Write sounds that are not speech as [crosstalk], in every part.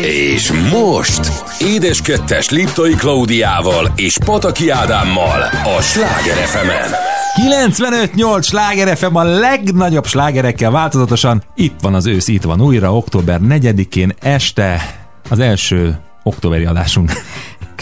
És most Édes Kettes Liptai Klaudiával és Pataki Ádámmal a Sláger fm 95-8 sláger FM a legnagyobb slágerekkel változatosan. Itt van az ősz, itt van újra, október 4-én este az első októberi adásunk.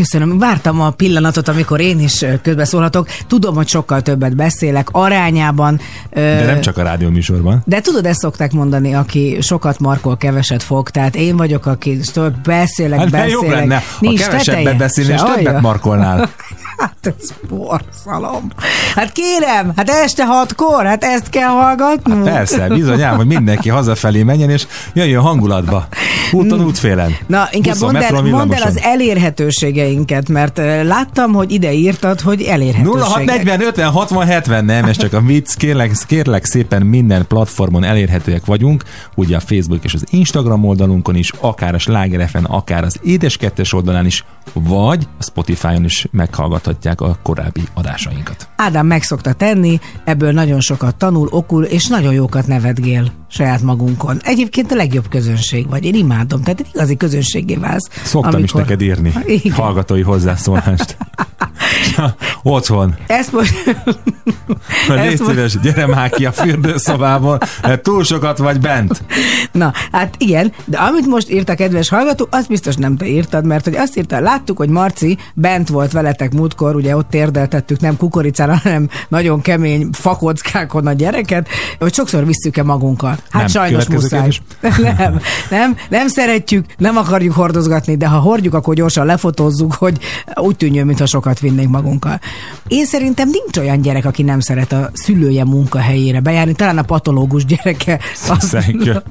Köszönöm. Vártam a pillanatot, amikor én is közbeszólhatok. Tudom, hogy sokkal többet beszélek arányában. De nem csak a rádió műsorban. De tudod, ezt szokták mondani, aki sokat markol, keveset fog. Tehát én vagyok, aki beszélek, hát beszélek. Jobb lenne, Nincs ha kevesebbet beszélni, és többet markolnál. [laughs] Hát ez borszalom. Hát kérem, hát este hatkor, hát ezt kell hallgatni. Hát persze, bizonyám, hogy mindenki hazafelé menjen, és jöjjön hangulatba. Úton, útfélen. Na, inkább mondd el, mondd el az elérhetőségeinket, mert láttam, hogy ide írtad, hogy elérhetőségek. 0640 50 60 70, nem, ez csak a vicc. Kérlek, kérlek szépen minden platformon elérhetőek vagyunk, ugye a Facebook és az Instagram oldalunkon is, akár a Sláger akár az Édeskettes oldalán is, vagy a Spotify-on is meghallgathatják a korábbi adásainkat. Ádám meg szokta tenni, ebből nagyon sokat tanul, okul, és nagyon jókat nevetgél saját magunkon. Egyébként a legjobb közönség vagy, én imádom, tehát igazi közönségé válsz. Szoktam amikor... is neked írni [laughs] Igen. hallgatói hozzászólást. [laughs] Otthon. Ezt most... Légy szíves, gyere már ki a fürdőszobából, mert túl sokat vagy bent. Na, hát igen, de amit most írt a kedves hallgató, azt biztos nem te írtad, mert hogy azt írta, láttuk, hogy Marci bent volt veletek múltkor, ugye ott térdeltettük nem kukoricára, [laughs] hanem nagyon kemény fakockákon a gyereket, hogy sokszor visszük-e magunkkal. Hát nem, sajnos muszáj. [laughs] Nem, nem, nem szeretjük, nem akarjuk hordozgatni, de ha hordjuk, akkor gyorsan lefotózzuk, hogy úgy tűnjön, mintha sokat vinnénk magunkkal. Én szerintem nincs olyan gyerek, aki nem szeret a szülője munkahelyére bejárni, talán a patológus gyereke. Az,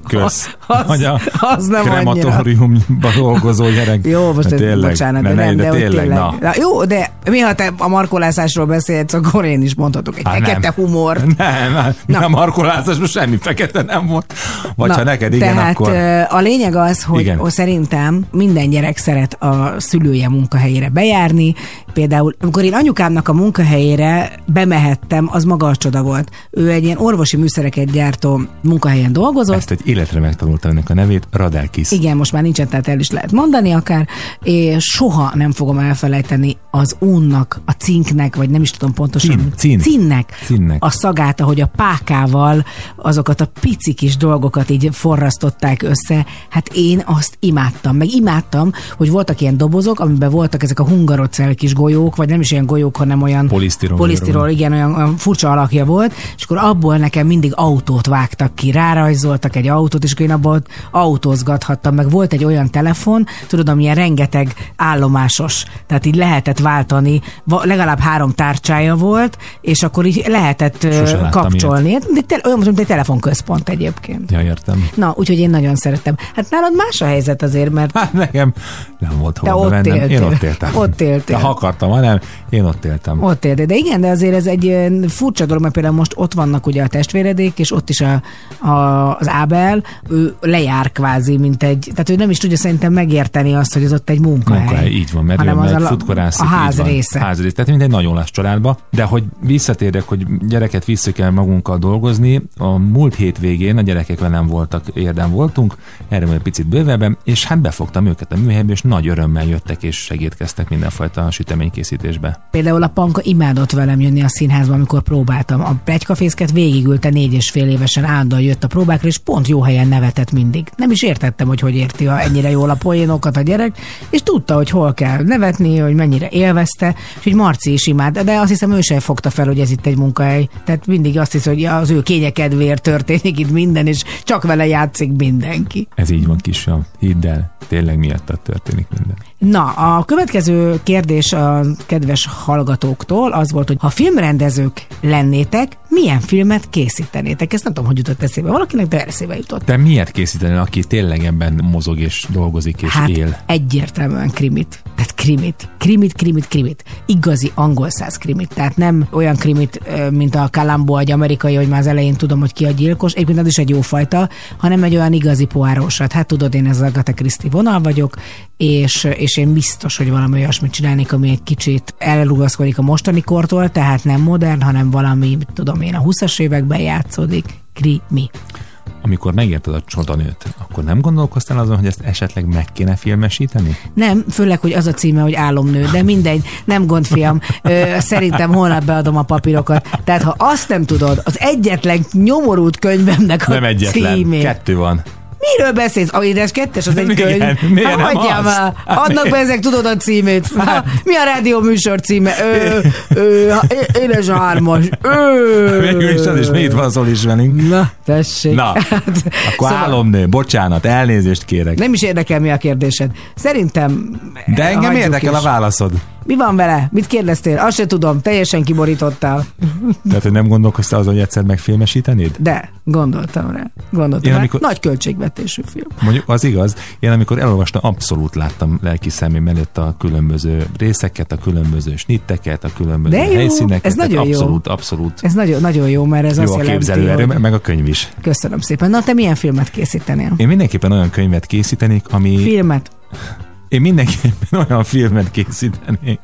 kösz. [laughs] Az, az, az nem krematóriumban dolgozó gyerek. Jó, most hát tényleg, bocsánat, de, nem, de, de tényleg, tényleg. Na. na. Jó, de mi ha te a markolásásról beszélsz, akkor én is mondhatok egy Há, fekete [laughs] nem. humor. Nem, nem, nem a markolásásban semmi fekete nem volt. Vagy na, ha neked igen, tehát akkor... a lényeg az, hogy igen. szerintem minden gyerek szeret a szülője munkahelyére bejárni. Például, amikor én anyukámnak a munkahelyére bemehettem, az maga a csoda volt. Ő egy ilyen orvosi műszereket gyártó munkahelyen dolgozott. Ezt egy életre megtanultam ennek a nevét, Radelkis. Igen, most már nincsen, tehát el is lehet mondani akár, és soha nem fogom elfelejteni az unnak, a cinknek, vagy nem is tudom pontosan. Cin, cin. Cinnek, cinnek. A szagát, ahogy a pákával azokat a pici kis dolgokat így forrasztották össze. Hát én azt imádtam, meg imádtam, hogy voltak ilyen dobozok, amiben voltak ezek a hungarocell kis golyók, vagy nem is ilyen golyók, hanem olyan polisztirol, polisztirol igen, olyan, olyan furcsa alakja volt, és akkor abból nekem mindig autót vágtak ki, rárajzoltak egy autót, és akkor én abból autózgathattam, meg volt egy olyan telefon, tudod, amilyen rengeteg állomásos, tehát így lehetett váltani, legalább három tárcsája volt, és akkor így lehetett kapcsolni. De te, olyan, mint egy telefonközpont egyébként. Ja, értem. Na, úgyhogy én nagyon szerettem. Hát nálad más a helyzet azért, mert... Hát nekem nem volt hol ott mennem. Én ott éltem. Ott éltél. De ha akartam, hanem én ott éltem. Ott éltél. De igen, de azért ez egy furcsa dolog, mert például most ott vannak ugye a testvéredék, és ott is a, a, az Ábel, ő lejár kvázi, mint egy, tehát ő nem is tudja szerintem megérteni azt, hogy az ott egy munkahely. Munkahely, így van, mert hanem ő az a, a ház része. Ház része. Tehát mint egy nagyon lass családba. De hogy visszatérjek, hogy gyereket vissza kell magunkkal dolgozni, a múlt hétvégén a gyerekek velem voltak, érdem voltunk, erről egy picit bővebben, és hát befogtam őket a műhelybe, és nagy örömmel jöttek és segítkeztek mindenfajta süteménykészítésbe. Például a Panka imádott velem jönni a színházba, amikor próbáltam. A plegykafészket végigülte négy és fél évesen állandóan jött a próbákra, és pont jó helyen nevetett mindig. Nem is értettem, hogy hogy érti a ennyire jól a poénokat a gyerek, és tudta, hogy hol kell nevetni, hogy mennyire élvezte, és hogy Marci is imád, de azt hiszem ő sem fogta fel, hogy ez itt egy munkahely. Tehát mindig azt hisz, hogy az ő kényekedvéért történik itt minden, és csak vele játszik mindenki. Ez így van, kisebb. Hidd el, tényleg miatt történik minden. Na, a következő kérdés a kedves hallgatóktól az volt, hogy ha filmrendezők lennétek, milyen filmet készítenétek? Ezt nem tudom, hogy jutott eszébe valakinek, de eszébe jutott. Te miért készíteni, aki tényleg ebben mozog és dolgozik és hát él? egyértelműen krimit. Tehát krimit. Krimit, krimit, krimit. Igazi angol száz krimit. Tehát nem olyan krimit, mint a Kalambó, egy amerikai, hogy már az elején tudom, hogy ki a gyilkos. Egyébként az is egy jó fajta, hanem egy olyan igazi poárosat. Hát tudod, én ez a Agatha Christie vonal vagyok, és, és én biztos, hogy valami olyasmit csinálnék, ami egy kicsit elrugaszkodik a mostani kortól, tehát nem modern, hanem valami, tudom én, a 20-as években játszódik. Krimi. amikor megérted a csodanőt, akkor nem gondolkoztál azon, hogy ezt esetleg meg kéne filmesíteni? Nem, főleg, hogy az a címe, hogy álomnő, de mindegy, nem gond, fiam. Ö, szerintem holnap beadom a papírokat. Tehát, ha azt nem tudod, az egyetlen nyomorult könyvemnek a nem egyetlen, címét. kettő van. Miről beszélsz? A édes kettes, az egy Milyen? könyv. Miért nem hagyjál már. Hát miért? be ezek tudod a címét. Ha, mi a rádió műsor címe? Ö, ö, édes a hármas. Ö. Végül is az is, mi itt van szól is velünk. Na, tessék. Na, [laughs] Hát, Akkor álomnő, bocsánat, elnézést kérek. Nem is érdekel, mi a kérdésed. Szerintem... De engem érdekel is. a válaszod. Mi van vele? Mit kérdeztél? Azt se tudom, teljesen kiborítottál. Tehát, hogy nem gondolkoztál azon, hogy egyszer megfilmesítenéd? De gondoltam rá. Gondoltam Én rá. amikor- Nagy költségvetésű film. Mondjuk az igaz, én amikor elolvastam, abszolút láttam lelki szemém előtt a különböző részeket, a különböző snitteket, a különböző De jó, helyszíneket. ez nagyon jó. abszolút, Abszolút, Ez nagyon, nagyon jó, mert ez jó azt a jelenti, képzelőerő, hogy... meg a könyv is. Köszönöm szépen. Na, te milyen filmet készítenél? Én mindenképpen olyan könyvet készítenék, ami... Filmet? Én mindenképpen [laughs] olyan filmet készítenék,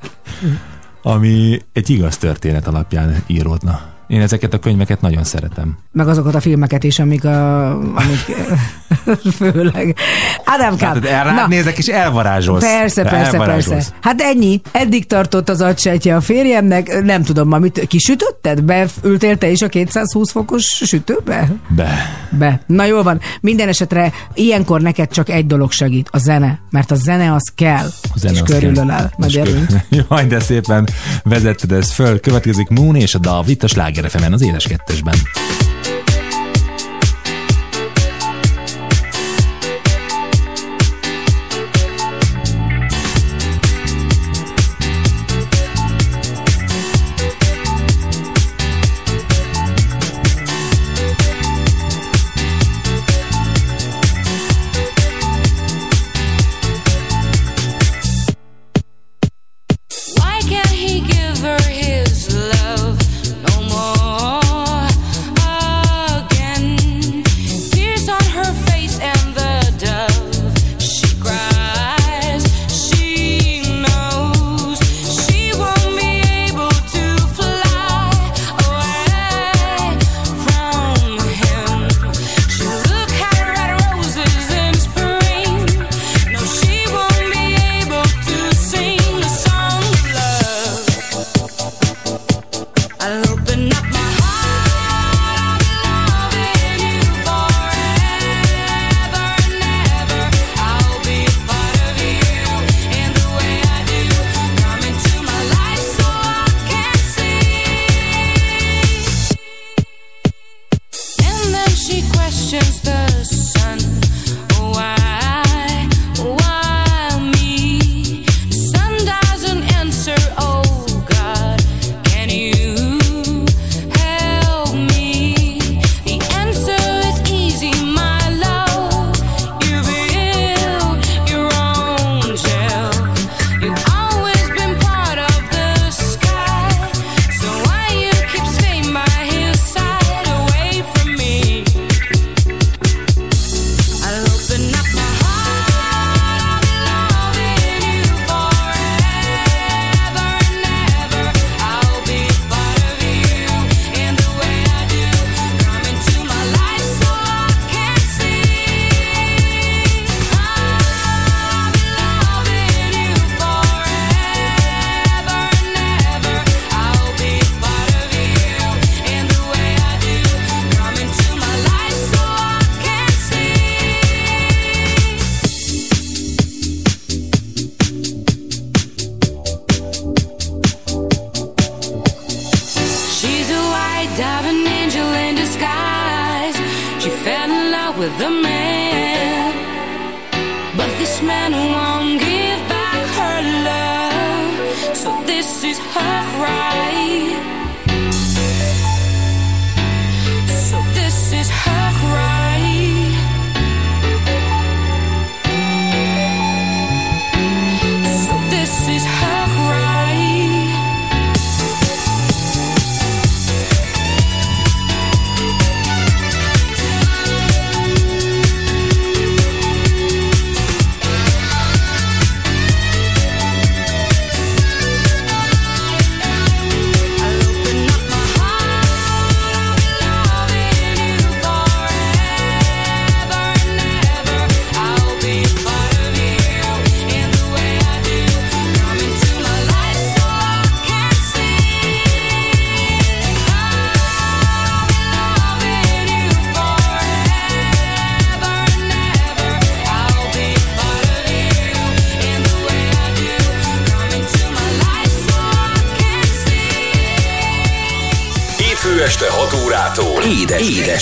ami egy igaz történet alapján íródna. Én ezeket a könyveket nagyon szeretem. Meg azokat a filmeket is, amik, a, amik [laughs] főleg. Ádám Hát erre rád nézek, és elvarázsolsz. Persze, persze, elvarázsolsz. persze. Hát ennyi. Eddig tartott az agysejtje a férjemnek. Nem tudom, ma mit kisütötted? Beültél te is a 220 fokos sütőbe? Be. Be. Na jól van. Minden esetre ilyenkor neked csak egy dolog segít, a zene. Mert a zene az kell. A zene és körülölel. kell. Majd És érünk. kö- [laughs] Jaj, de szépen vezetted ezt föl. Következik Moon és a David a Sláger FM-en, az édes kettesben.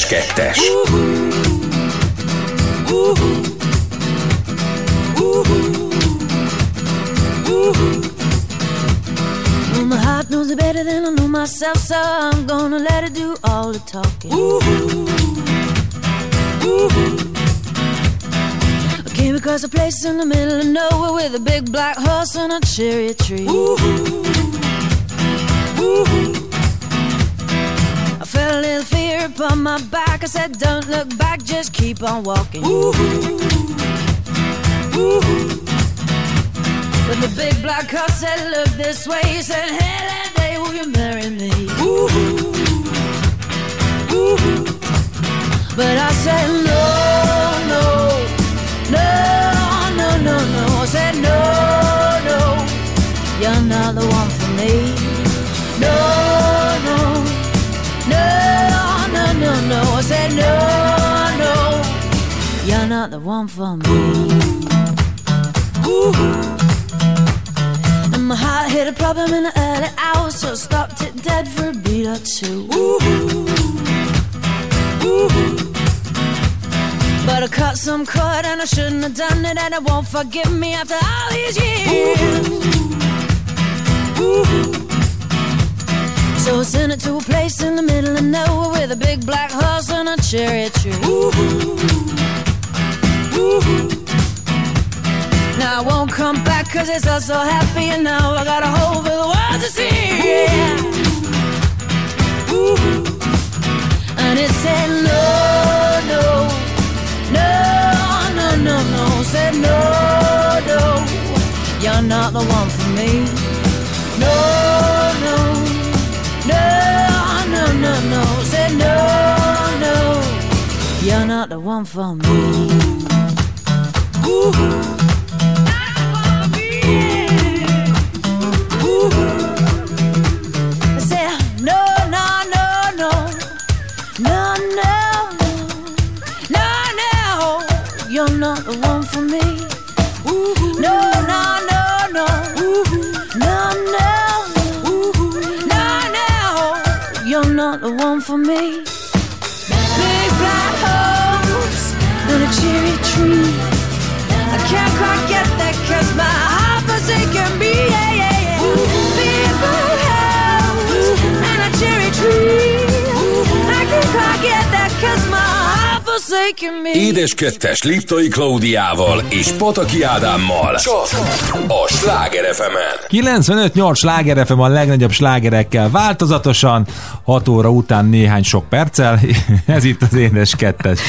2-es. Knows it better than I know myself, so I'm gonna let it do all the talking. Ooh-hoo. Ooh-hoo. I came across a place in the middle of nowhere with a big black horse and a cherry tree. Ooh-hoo. Upon my back. I said, Don't look back, just keep on walking. Ooh, ooh. But the big black horse said, Look this way. He said, Hey, day, will you marry me? Ooh, ooh. But I said, No, no, no, no, no, no. I said, No, no, you're not the one No, no, you're not the one for me. Ooh. And my heart hit a problem in the early hours, so I stopped it dead for a beat or two. Ooh. Ooh. But I cut some cord and I shouldn't have done it, and it won't forgive me after all these years. So I sent it to a place in the middle of nowhere with a big black horse and a cherry tree. Now I won't come back cause it's all so happy and now I got a hole for the world to see. Yeah. And it said no, no, no, no, no, no. Said no, no, you're not the one for me. No, no, no, no, no, no. Said no, no, you're not the one for me. I for me. Big black horse and a cherry tree. I can't quite Édes Kettes Liptai Klaudiával és Pataki Ádámmal. Csak a Sláger fm 95-8 sláger FM a legnagyobb slágerekkel változatosan, 6 óra után néhány sok perccel, [laughs] ez itt az édes kettes.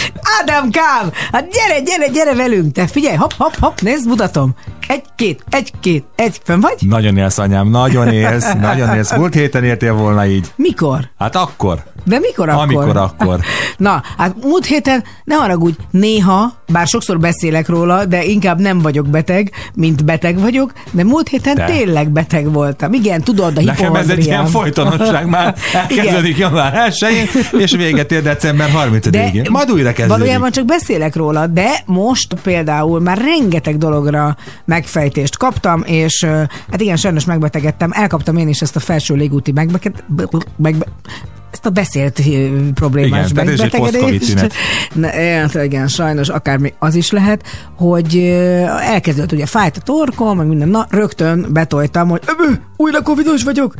Ádámkám, hát gyere, gyere, gyere velünk, te figyelj, hopp, hopp, hopp, nézd, mutatom. Egy, két, egy, két, egy, fenn vagy? Nagyon élsz, anyám, nagyon élsz, [laughs] nagyon élsz. Múlt héten értél volna így. Mikor? Hát akkor. De mikor akkor? Amikor akkor. [laughs] Na, hát múlt héten, ne haragudj, néha, bár sokszor beszélek róla, de inkább nem vagyok beteg, mint beteg vagyok, de múlt héten Te. tényleg beteg voltam. Igen, tudod, a Nekem ez egy ilyen folytonosság már [laughs] elkezdődik január 1 és véget ér december 30-ig. Majd újra kezdődik. Valójában csak beszélek róla, de most például már rengeteg dologra megfejtést kaptam, és hát igen, sajnos megbetegedtem, elkaptam én is ezt a felső légúti megbetegedést, megbe, ezt a beszélt problémás Igen, tünet. Na, hát igen, sajnos akár még az is lehet, hogy elkezdődött ugye fájt a torkom, meg minden, na rögtön betoltam, hogy "Öbö, újra covidos vagyok.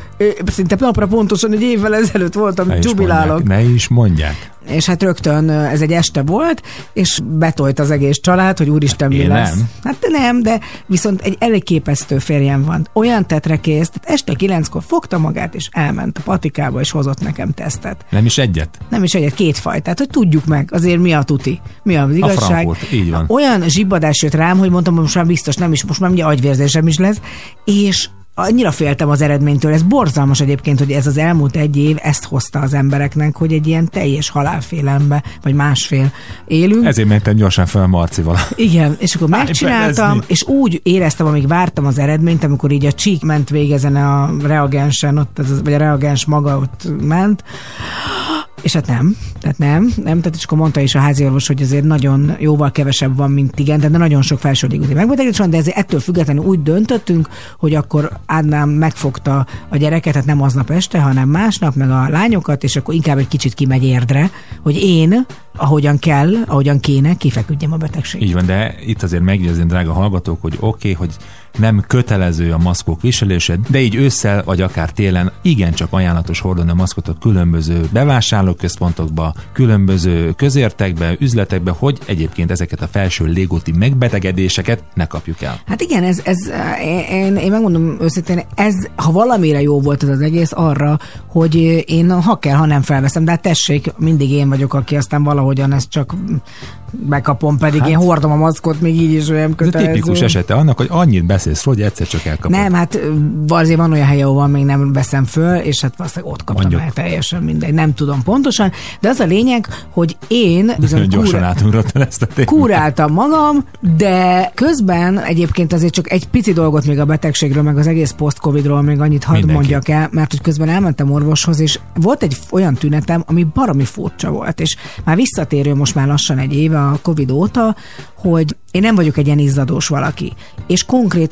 Szinte napra pontosan egy évvel ezelőtt voltam, Ne is jubilálok. mondják, Ne is mondják. És hát rögtön ez egy este volt, és betolt az egész család, hogy úristen mi Én lesz. nem. Hát de nem, de viszont egy elég képesztő férjem van. Olyan tetrekész, tehát este kilenckor fogta magát, és elment a patikába, és hozott nekem tesztet. Nem is egyet? Nem is egyet, két fajtát, hogy tudjuk meg, azért mi a tuti, mi az igazság. Frankfurt, így van. Olyan zsibbadás jött rám, hogy mondtam, hogy most már biztos nem is, most már ugye agyvérzésem is lesz, és annyira féltem az eredménytől. Ez borzalmas egyébként, hogy ez az elmúlt egy év ezt hozta az embereknek, hogy egy ilyen teljes halálfélelembe, vagy másfél élünk. Ezért mentem gyorsan fel Marcival. Igen, és akkor megcsináltam, és úgy éreztem, amíg vártam az eredményt, amikor így a csík ment végezen a reagensen, ott, vagy a reagens maga ott ment, És hát nem, tehát nem, nem, tehát és akkor mondta is a házi orvos, hogy azért nagyon jóval kevesebb van, mint igen, de nagyon sok felső légúti megbetegedés van, de ezért ettől függetlenül úgy döntöttünk, hogy akkor Ádám megfogta a gyereket, tehát nem aznap este, hanem másnap, meg a lányokat, és akkor inkább egy kicsit kimegy érdre, hogy én, ahogyan kell, ahogyan kéne, kifeküdjem a betegség. Így van, de itt azért megjegyezni, drága hallgatók, hogy oké, okay, hogy nem kötelező a maszkok viselése, de így ősszel vagy akár télen igencsak ajánlatos hordani a maszkot a különböző bevásárlóközpontokba, különböző közértekbe, üzletekbe, hogy egyébként ezeket a felső légúti megbetegedéseket ne kapjuk el. Hát igen, ez, ez én, én megmondom őszintén, ez, ha valamire jó volt ez az egész, arra, hogy én ha kell, ha nem felveszem, de hát tessék, mindig én vagyok, aki aztán valahogyan ezt csak bekapom, pedig hát, én hordom a maszkot, még így is olyan Ez a kötelező. tipikus esete annak, hogy annyit beszélsz róla, hogy egyszer csak elkapod. Nem, hát azért van olyan hely, ahol még nem veszem föl, és hát valószínűleg ott kaptam Mondjuk. el teljesen mindegy. Nem tudom pontosan, de az a lényeg, hogy én bizony Gyorsan kúr- ezt a témát. kúráltam magam, de közben egyébként azért csak egy pici dolgot még a betegségről, meg az egész post-covidról még annyit hadd Mindenki. mondjak el, mert hogy közben elmentem orvoshoz, és volt egy olyan tünetem, ami baromi furcsa volt, és már visszatérő most már lassan egy éve a covid óta, hogy én nem vagyok egy ilyen izzadós valaki, és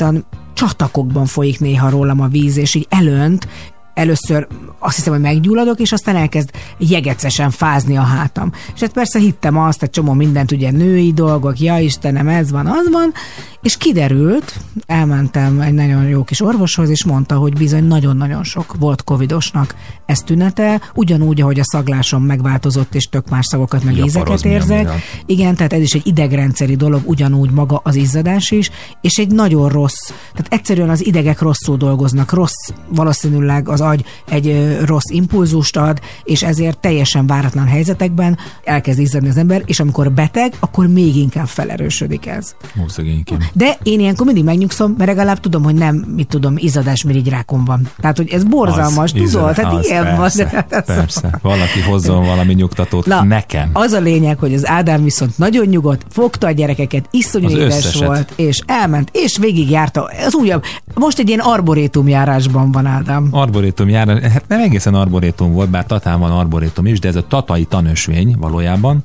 konkrétan csatakokban folyik néha rólam a víz, és így elönt, először azt hiszem, hogy meggyulladok, és aztán elkezd jegecesen fázni a hátam. És hát persze hittem azt, egy csomó mindent, ugye női dolgok, ja Istenem, ez van, az van, és kiderült, elmentem egy nagyon jó kis orvoshoz, és mondta, hogy bizony nagyon-nagyon sok volt covidosnak ez tünete, ugyanúgy, ahogy a szaglásom megváltozott, és tök más szagokat, meg ízeket érzek. Igen, tehát ez is egy idegrendszeri dolog, ugyanúgy maga az izzadás is, és egy nagyon rossz, tehát egyszerűen az idegek rosszul dolgoznak, rossz, valószínűleg az agy egy rossz impulzust ad, és ezért teljesen váratlan helyzetekben elkezd izzadni az ember, és amikor beteg, akkor még inkább felerősödik ez. Ó. De én ilyenkor mindig megnyugszom, mert legalább tudom, hogy nem, mit tudom, izzadásmirigyrákom van. Tehát, hogy ez borzalmas, Az, tudod? izzad- Tehát az, ilyen van. persze, de- ez- Persze, valaki hozzon valami nyugtatót Na, nekem. Az a lényeg, hogy az Ádám viszont nagyon nyugodt, fogta a gyerekeket, iszonyú Az édes összeset. volt, és elment, és végigjárta. Az újabb, most egy ilyen arborétum járásban van Ádám. Arborétum jár, hát nem egészen arborétum volt, bár Tatán van arborétum is, de ez a tatai tanösvény valójában,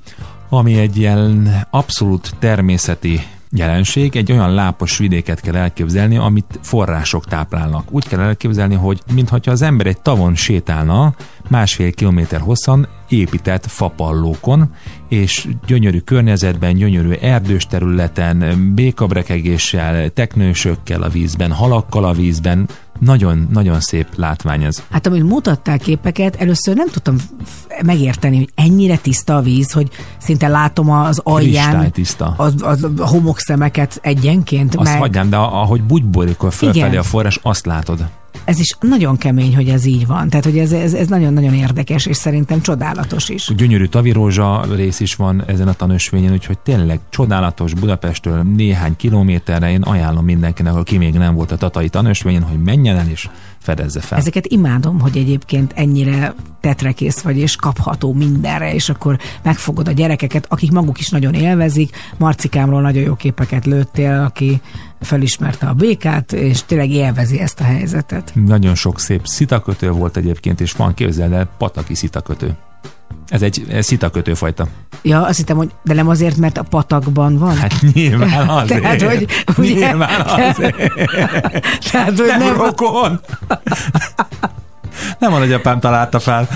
ami egy ilyen abszolút természeti jelenség, egy olyan lápos vidéket kell elképzelni, amit források táplálnak. Úgy kell elképzelni, hogy mintha az ember egy tavon sétálna, másfél kilométer hosszan, épített fapallókon, és gyönyörű környezetben, gyönyörű erdős területen, békabrekegéssel, teknősökkel a vízben, halakkal a vízben, nagyon-nagyon szép látvány ez. Hát amit mutattál képeket, először nem tudtam megérteni, hogy ennyire tiszta a víz, hogy szinte látom az alján Kristálytiszta. az, az, a homokszemeket egyenként. Azt meg hagynám, de ahogy bugyborikol fölfelé Igen. a forrás, azt látod. Ez is nagyon kemény, hogy ez így van. Tehát, hogy ez, ez, ez nagyon-nagyon érdekes, és szerintem csodálatos is. Gyönyörű tavirózsa rész is van ezen a tanösvényen, úgyhogy tényleg csodálatos Budapesttől néhány kilométerre. Én ajánlom mindenkinek, aki még nem volt a tatai tanösvényen, hogy menjen el és fedezze fel. Ezeket imádom, hogy egyébként ennyire tetrekész vagy, és kapható mindenre, és akkor megfogod a gyerekeket, akik maguk is nagyon élvezik. Marcikámról nagyon jó képeket lőttél, aki felismerte a békát, és tényleg élvezi ezt a helyzetet. Nagyon sok szép szitakötő volt egyébként, és van képzeld el, pataki szitakötő. Ez egy ez szitakötő fajta. Ja, azt hittem, hogy de nem azért, mert a patakban van. Hát nyilván [laughs] azért. Tehát, hogy ugye, nyilván [laughs] azért. tehát, hogy Nem, nem, rokon. Nem van, hogy apám találta fel.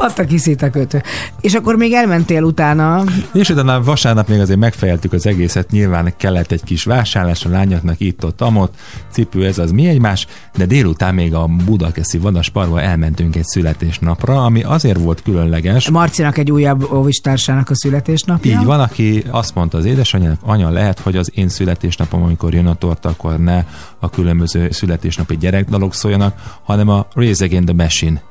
Pataki szitakötő. És akkor még elmentél utána, És utána vasárnap még azért megfejeltük az egészet, nyilván kellett egy kis vásárlás a lányoknak itt-ott, amott, cipő, ez az mi egymás, de délután még a Budakeszi Vadasparkba elmentünk egy születésnapra, ami azért volt különleges, Marcinak egy újabb óvistársának a születésnapja. így van, aki azt mondta az édesanyjának, anya, lehet, hogy az én születésnapom, amikor jön a torta, akkor ne a különböző születésnapi gyerekdalok szóljanak, hanem a Raise Again the Machine.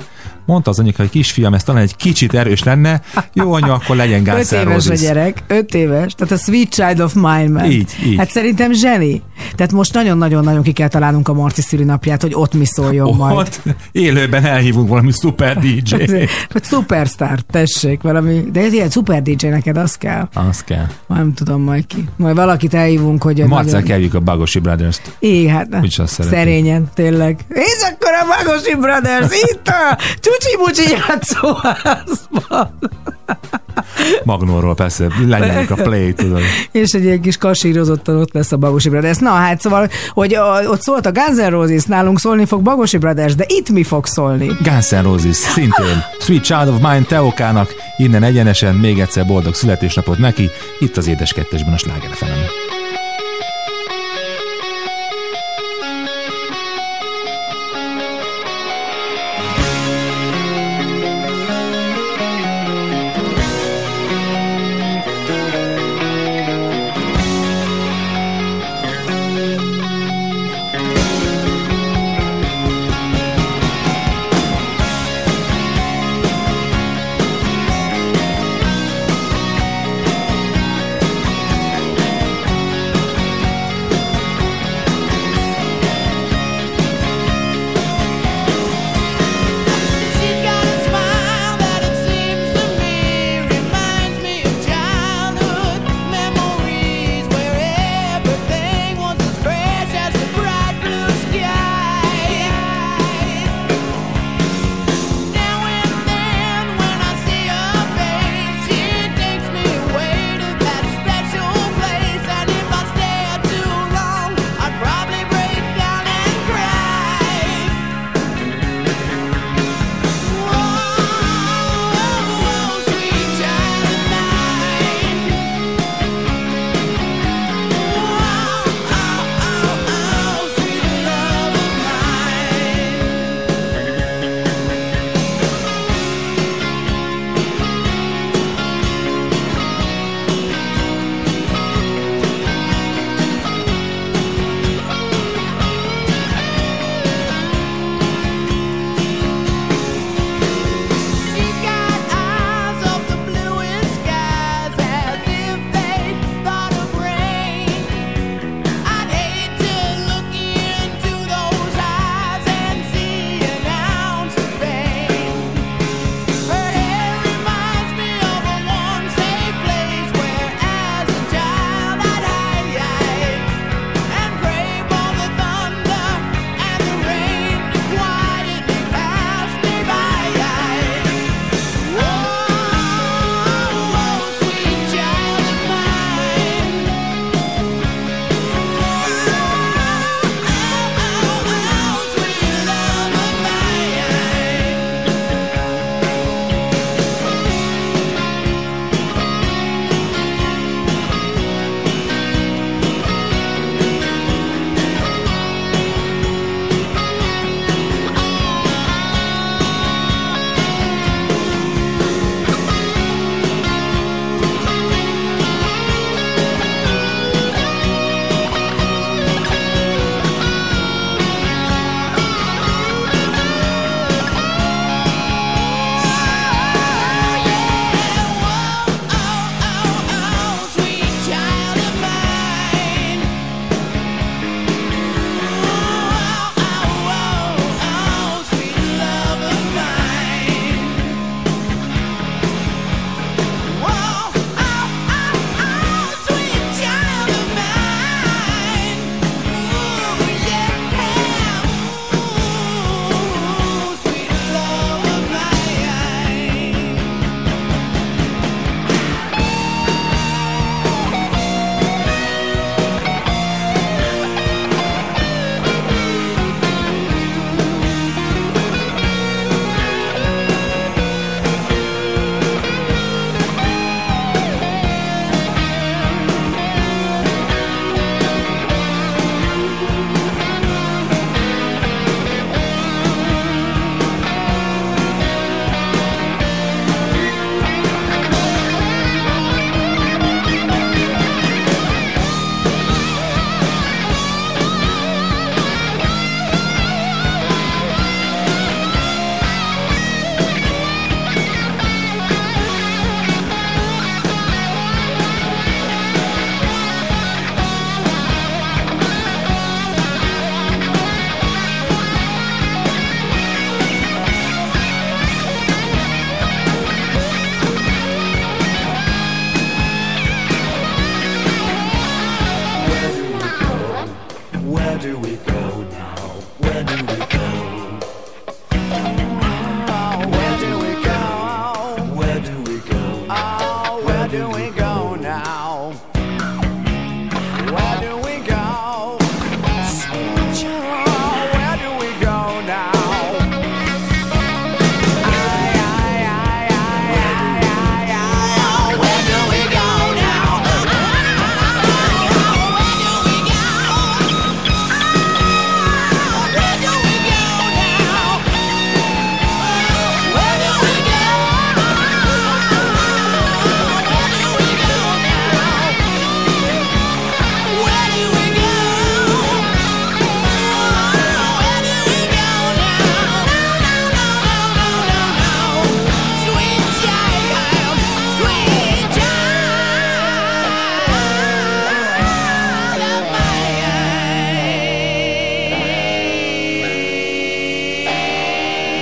Mondta az anyuka, hogy kisfiam, ez talán egy kicsit erős lenne. Jó anya, akkor legyen Guns [laughs] Öt éves a gyerek, öt éves. Tehát a Sweet Child of Mine Man. Így, így. Hát szerintem zseni. Tehát most nagyon-nagyon-nagyon ki kell találnunk a Marci szülinapját, hogy ott mi szóljon ott majd. élőben elhívunk valami szuper DJ. Vagy [laughs] szuperstar tessék, valami. De ez ilyen szuper DJ neked, az kell. Az kell. Már nem tudom majd ki. Majd valakit elhívunk, hogy... Marcel nagyon... kevjük a Bagosi Brothers-t. Így, hát ne. Szerényen, tényleg. És akkor a Bagosi Brothers itt a csúcsi játszó kóházban. Magnóról persze, lenyelik a play, tudod. És egy ilyen kis kasírozottan ott lesz a Bagosi Brothers. Na hát, szóval, hogy a, ott szólt a Guns N' Roses, nálunk szólni fog Bagosi Brothers, de itt mi fog szólni? Guns N' Roses, szintén. Sweet Child of Mine Teokának, innen egyenesen még egyszer boldog születésnapot neki, itt az édes kettesben a Sláger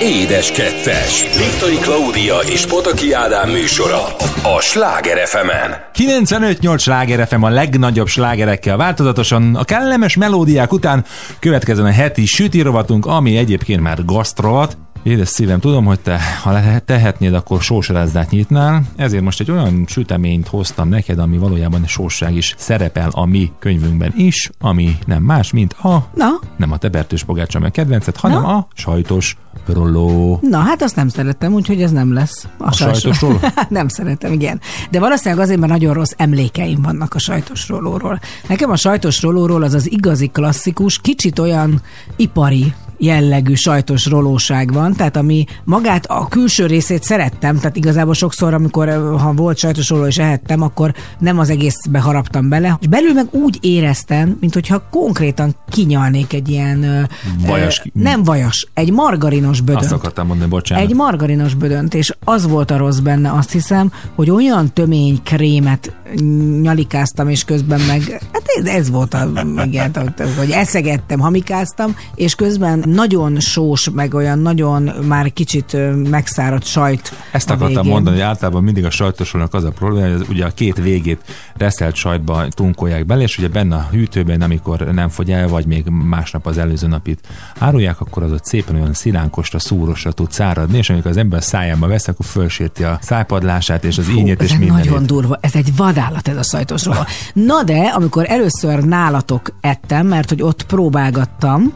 Édes Kettes. Liptai Klaudia és Pataki Ádám műsora a Sláger fm 95-8 sláger FM a legnagyobb slágerekkel változatosan. A kellemes melódiák után következzen a heti süti rovatunk, ami egyébként már gasztrovat. Édes szívem, tudom, hogy te, ha tehetnéd, akkor sósarázdát nyitnál, ezért most egy olyan süteményt hoztam neked, ami valójában sósság is szerepel a mi könyvünkben is, ami nem más, mint a Na, nem a tebertős pogácsa meg kedvencet, hanem Na? a sajtos rolló. na, hát azt nem szerettem, úgyhogy ez nem lesz. A sajtos róló? [laughs] nem szeretem, igen. De valószínűleg azért, mert nagyon rossz emlékeim vannak a sajtos rólóról. Nekem a sajtos rólóról az az igazi klasszikus, kicsit olyan ipari jellegű sajtos rolóság van, tehát ami magát a külső részét szerettem, tehát igazából sokszor, amikor ha volt sajtos roló és ehettem, akkor nem az egészbe haraptam bele, és belül meg úgy éreztem, mint hogyha konkrétan kinyalnék egy ilyen Vajas ö, nem vajas, egy margarinos bödönt. Azt akartam mondani, bocsánat. Egy margarinos bödönt, és az volt a rossz benne, azt hiszem, hogy olyan tömény krémet nyalikáztam, és közben meg, hát ez, ez volt a, igen, hogy eszegettem, hamikáztam, és közben nagyon sós, meg olyan nagyon már kicsit megszáradt sajt Ezt akartam végén. mondani, hogy általában mindig a sajtosónak az a probléma, hogy az, ugye a két végét reszelt sajtba tunkolják bele, és ugye benne a hűtőben, amikor nem fogy el, vagy még másnap az előző napit árulják, akkor az ott szépen olyan szilánkosra, szúrosra tud száradni, és amikor az ember szájába vesz, akkor fölsérti a szájpadlását és az Fú, ínyét és ez mindenét. nagyon durva, ez egy vadállat ez a szajtosról. Na de, amikor először nálatok ettem, mert hogy ott próbálgattam,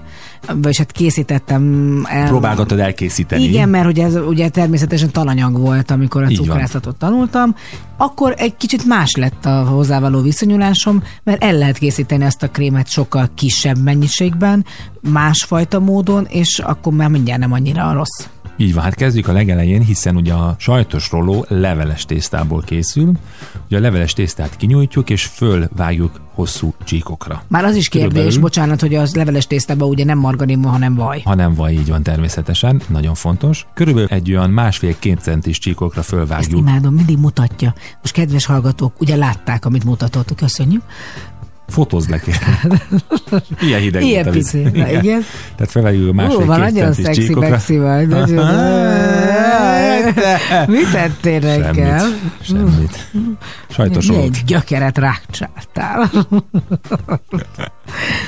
vagyis hát készítettem el. Próbálgatod elkészíteni. Igen, mert hogy ez ugye természetesen tananyag volt, amikor a Így van. cukrászatot tanultam, akkor egy kicsit más lett a hozzávaló viszonyulásom, mert el lehet készíteni ezt a krémet sokkal kisebb mennyiségben, másfajta módon, és akkor már mindjárt nem annyira rossz. Így van, hát kezdjük a legelején, hiszen ugye a sajtos roló leveles tésztából készül. Ugye a leveles tésztát kinyújtjuk, és fölvágjuk hosszú csíkokra. Már az is kérdés, Körülbelül. bocsánat, hogy az leveles tésztában ugye nem margarin van, hanem vaj. Ha nem vaj, így van természetesen, nagyon fontos. Körülbelül egy olyan másfél-két centis csíkokra Ezt fölvágjuk. imádom, mindig mutatja. Most kedves hallgatók, ugye látták, amit mutatott, köszönjük. Fotózd le kérlek. Ilyen hideg Ilyen volt pici, na igen. Tehát felvágjuk a Ó, másfél-két van nagyon szexi. Bexi vagy. Nagyon... [laughs] Mit tettél nekem? Semmit. Semmit. Sajtos egy gyökeret rákcsáltál.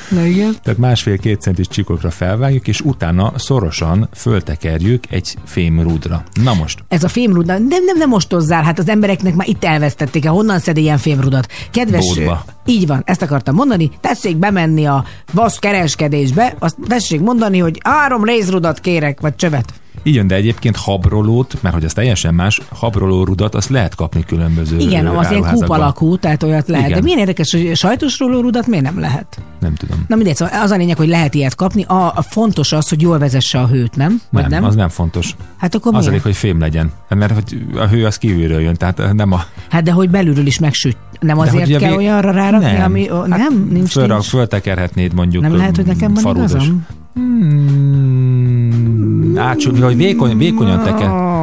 Na igen. Tehát másfél-két centis csíkokra felvágjuk, és utána szorosan föltekerjük egy fémrúdra. Na most, Ez a fémrud, nem, nem, nem mostozzál, hát az embereknek már itt elvesztették el, honnan szed ilyen fémrudat. Kedves, Bódba. így van, ezt akartam mondani, tessék bemenni a vasz kereskedésbe, azt tessék mondani, hogy három részrudat kérek, vagy csövet. Így jön, de egyébként habrolót, mert hogy az teljesen más, habroló rudat azt lehet kapni különböző Igen, az ilyen kúp alakú, tehát olyat lehet. Igen. De milyen érdekes, hogy sajtos rudat miért nem lehet? Nem tudom. Na mindegy, szóval az a lényeg, hogy lehet ilyet kapni. A, a fontos az, hogy jól vezesse a hőt, nem? Vagy Nem, nem? az nem fontos. Hát akkor Az elég, hogy fém legyen. Hát Mert hogy a hő az kívülről jön, tehát nem a... Hát de hogy belülről is megsüt. Nem De azért ugye kell vé- olyanra rárakni, nem. ami... ó, nem, nincs, Fölra, nincs. föltekerhetnéd mondjuk Nem lehet, hogy nekem van farúdos. igazam? Hmm, átsúly, hogy vékony, vékonyan teker.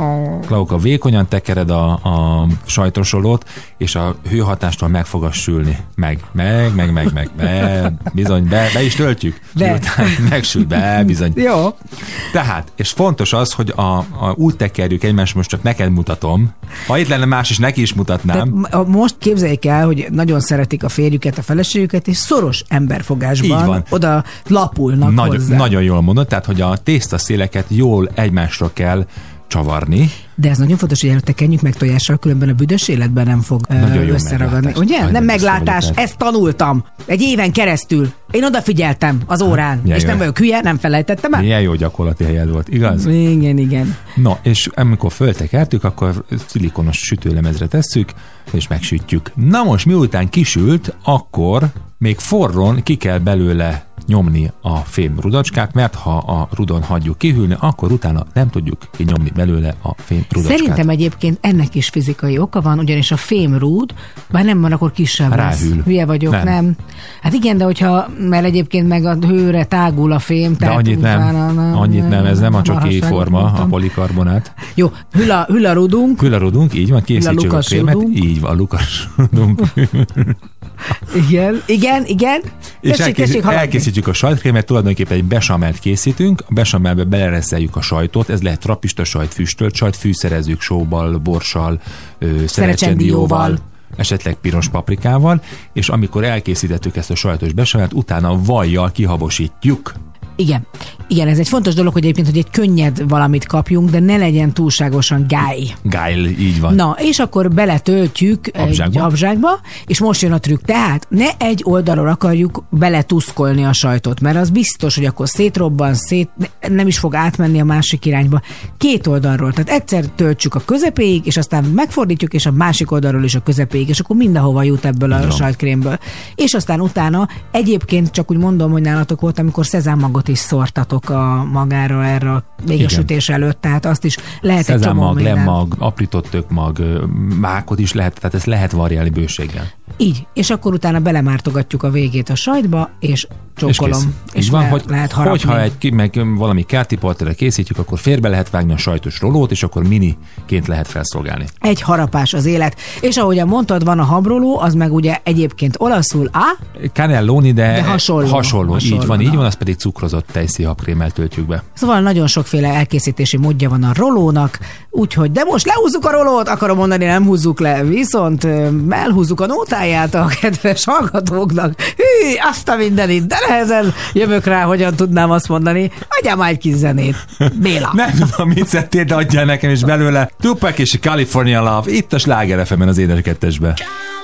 Klauka, vékonyan tekered a, a sajtosolót, és a hőhatástól meg fog sülni. Meg, meg, meg, meg, meg, be, bizony, be, be is töltjük. Be. Miután megsül, be, bizony. Jó. Tehát, és fontos az, hogy a, a, úgy tekerjük egymást, most csak neked mutatom. Ha itt lenne más is, neki is mutatnám. Tehát most képzeljék el, hogy nagyon szeretik a férjüket, a feleségüket, és szoros emberfogásban Így van. oda lapulnak Nagyon, hozzá. nagyon jól mondod, tehát, hogy a tésztaszéleket jól egymásra kell csavarni. De ez nagyon fontos, hogy előtte kenjük meg tojással, különben a büdös életben nem fog Nagyon jó összeragadni. meglátás. Ugye? Nagyon nem meglátás, ezt tanultam. Egy éven keresztül. Én odafigyeltem az órán, milyen és jó. nem vagyok hülye, nem felejtettem el. Milyen jó gyakorlati helyed volt, igaz? Igen, igen. No, és amikor föltekertük, akkor szilikonos sütőlemezre tesszük, és megsütjük. Na most, miután kisült, akkor még forron ki kell belőle nyomni a fém rudacskát, mert ha a rudon hagyjuk kihűlni, akkor utána nem tudjuk kinyomni belőle a fém rudacskát. Szerintem egyébként ennek is fizikai oka van, ugyanis a fémrúd, bár nem van, akkor kisebb lesz. Ráhűl. Hülye vagyok, nem. Nem. nem. Hát igen, de hogyha, mert egyébként meg a hőre tágul a fém, De annyit nem, utána annyit nem, ez nem a marhasságot forma, a mondtam. polikarbonát. Jó, hül a, hül a rudunk, így van, készítsük a Lukas krémet, rudunk. így van, Lukas rudunk. [laughs] Igen, igen, igen. És Tessék, elkészít, tessék, elkészítjük a sajtkrémet, tulajdonképpen egy besamelt készítünk, a besamelbe belereszeljük a sajtot, ez lehet trapista sajt, füstölt sajt, fűszerezünk sóval, borssal, szerecsendióval, esetleg piros paprikával, és amikor elkészítettük ezt a sajtos besamelt, utána vajjal kihabosítjuk. Igen. Igen, ez egy fontos dolog, hogy egyébként, hogy egy könnyed valamit kapjunk, de ne legyen túlságosan gáj. Gájl, így van. Na, és akkor beletöltjük egy Abzsákba. abzsákba, és most jön a trükk. Tehát ne egy oldalról akarjuk beletuszkolni a sajtot, mert az biztos, hogy akkor szétrobban, szét, ne- nem is fog átmenni a másik irányba. Két oldalról. Tehát egyszer töltsük a közepéig, és aztán megfordítjuk, és a másik oldalról is a közepéig, és akkor mindenhova jut ebből a sajtkrémből. És aztán utána egyébként csak úgy mondom, hogy nálatok volt, amikor szezámmagot is szórtatok a magára erre a még Igen. a sütés előtt, tehát azt is lehet egy csomó Szezámmag, minden. lemmag, aprított tökmag, mákot is lehet, tehát ezt lehet variálni bőséggel. Így, és akkor utána belemártogatjuk a végét a sajtba, és És csókolom. kész. Így van, le, hogy, lehet harapni. hogyha egy, meg valami kerti portére készítjük, akkor félbe lehet vágni a sajtos rolót, és akkor miniként lehet felszolgálni. Egy harapás az élet. És ahogyan mondtad, van a habroló, az meg ugye egyébként olaszul a, Cannelloni, de, De hasonló. hasonló. Hasonló, így van, így van, az pedig cukrozott tejszínhabkrémmel töltjük be. Szóval nagyon sokféle elkészítési módja van a rolónak, úgyhogy de most lehúzzuk a rolót, akarom mondani, nem húzzuk le, viszont elhúzzuk a nótáját a kedves hallgatóknak. Hű, azt a mindenit, de nehezen jövök rá, hogyan tudnám azt mondani. Adjál már egy kis zenét. Béla. Nem tudom, mit szedtél, de adjál nekem is belőle. Tupac és a California Love, itt a Sláger az édes kettesbe. California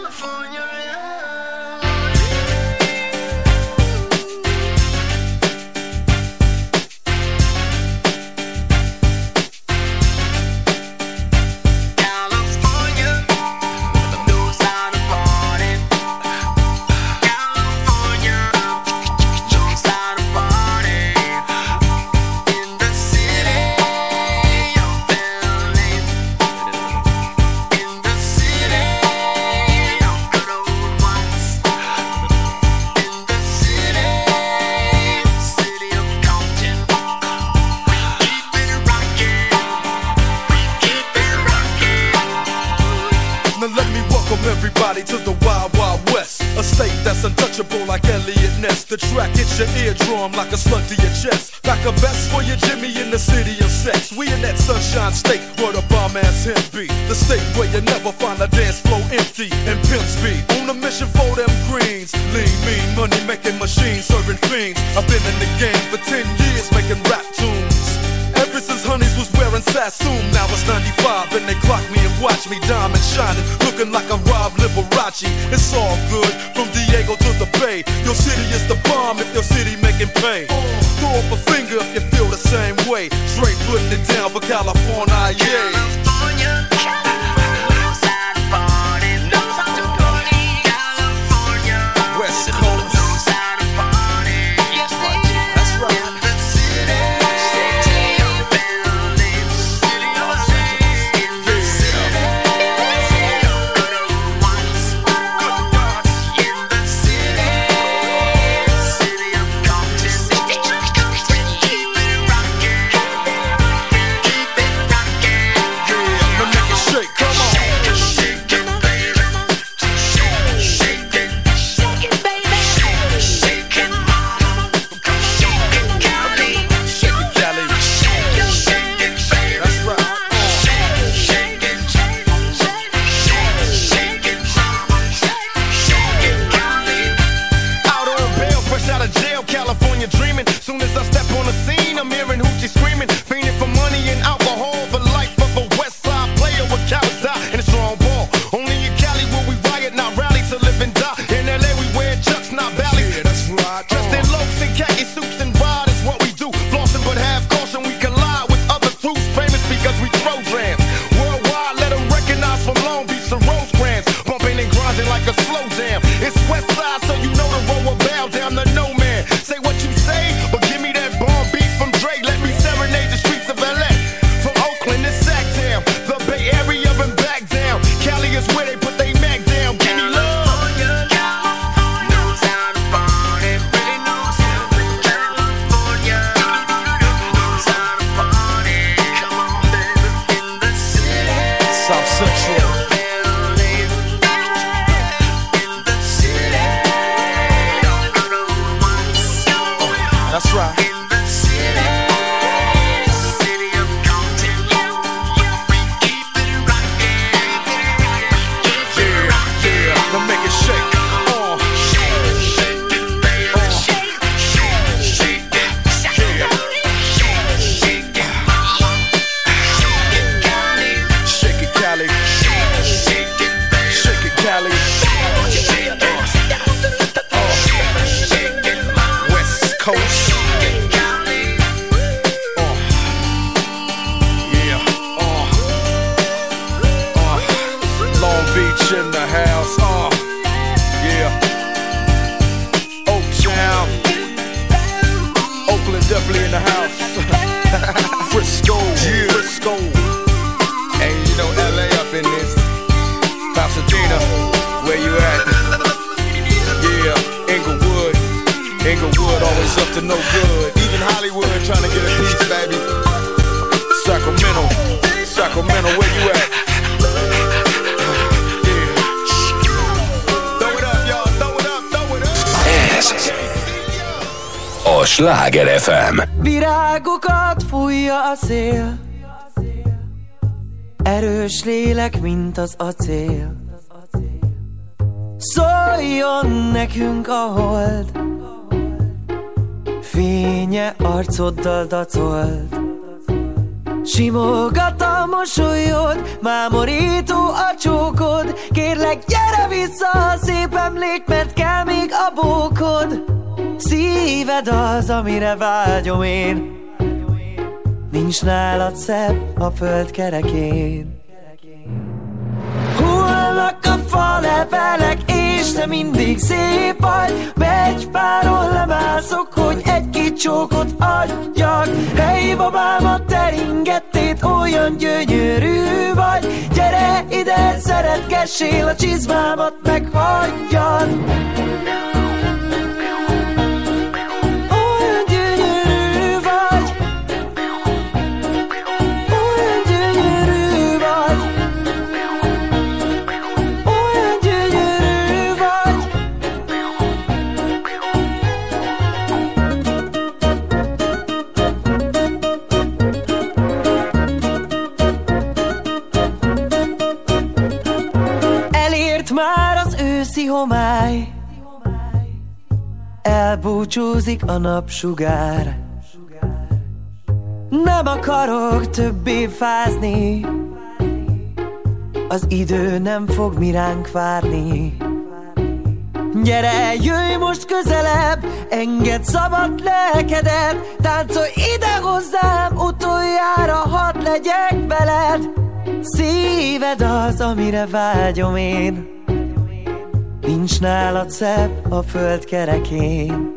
mint az acél. Szóljon nekünk a hold. Fénye arcoddal dacolt. Simogat a mosolyod, mámorító a csókod. Kérlek, gyere vissza, szép emlék, mert kell még a bókod. Szíved az, amire vágyom én. Nincs nálad szebb a föld kerekén falevelek, és te mindig szép vagy. Megy páron lemászok, hogy egy-két csókot adjak. Hey babám, a teringettét olyan gyönyörű vagy. Gyere ide, szeretgessél, a csizmámat meghagyjad Elbúcsúzik a napsugár. Nem akarok többé fázni. Az idő nem fog miránk várni. Gyere, jöjj most közelebb, engedd szabad lelkedet Táncolj ide hozzám, utoljára hadd legyek veled. Szíved az, amire vágyom én. Nincs nálad szebb a föld kerekén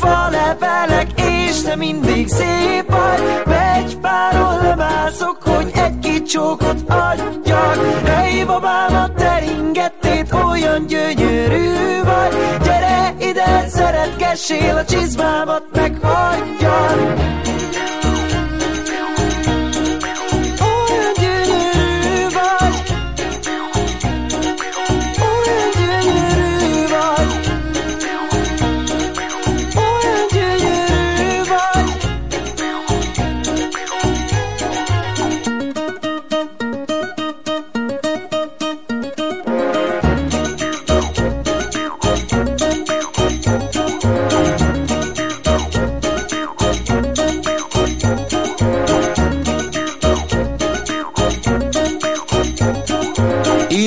Hullnak a falevelek, és te mindig szép vagy. Megy páron lemászok, hogy egy-két csókot adjak. Hey babám, a teringettét olyan gyönyörű vagy. Gyere ide, szeretgessél, a csizmámat meghagyjad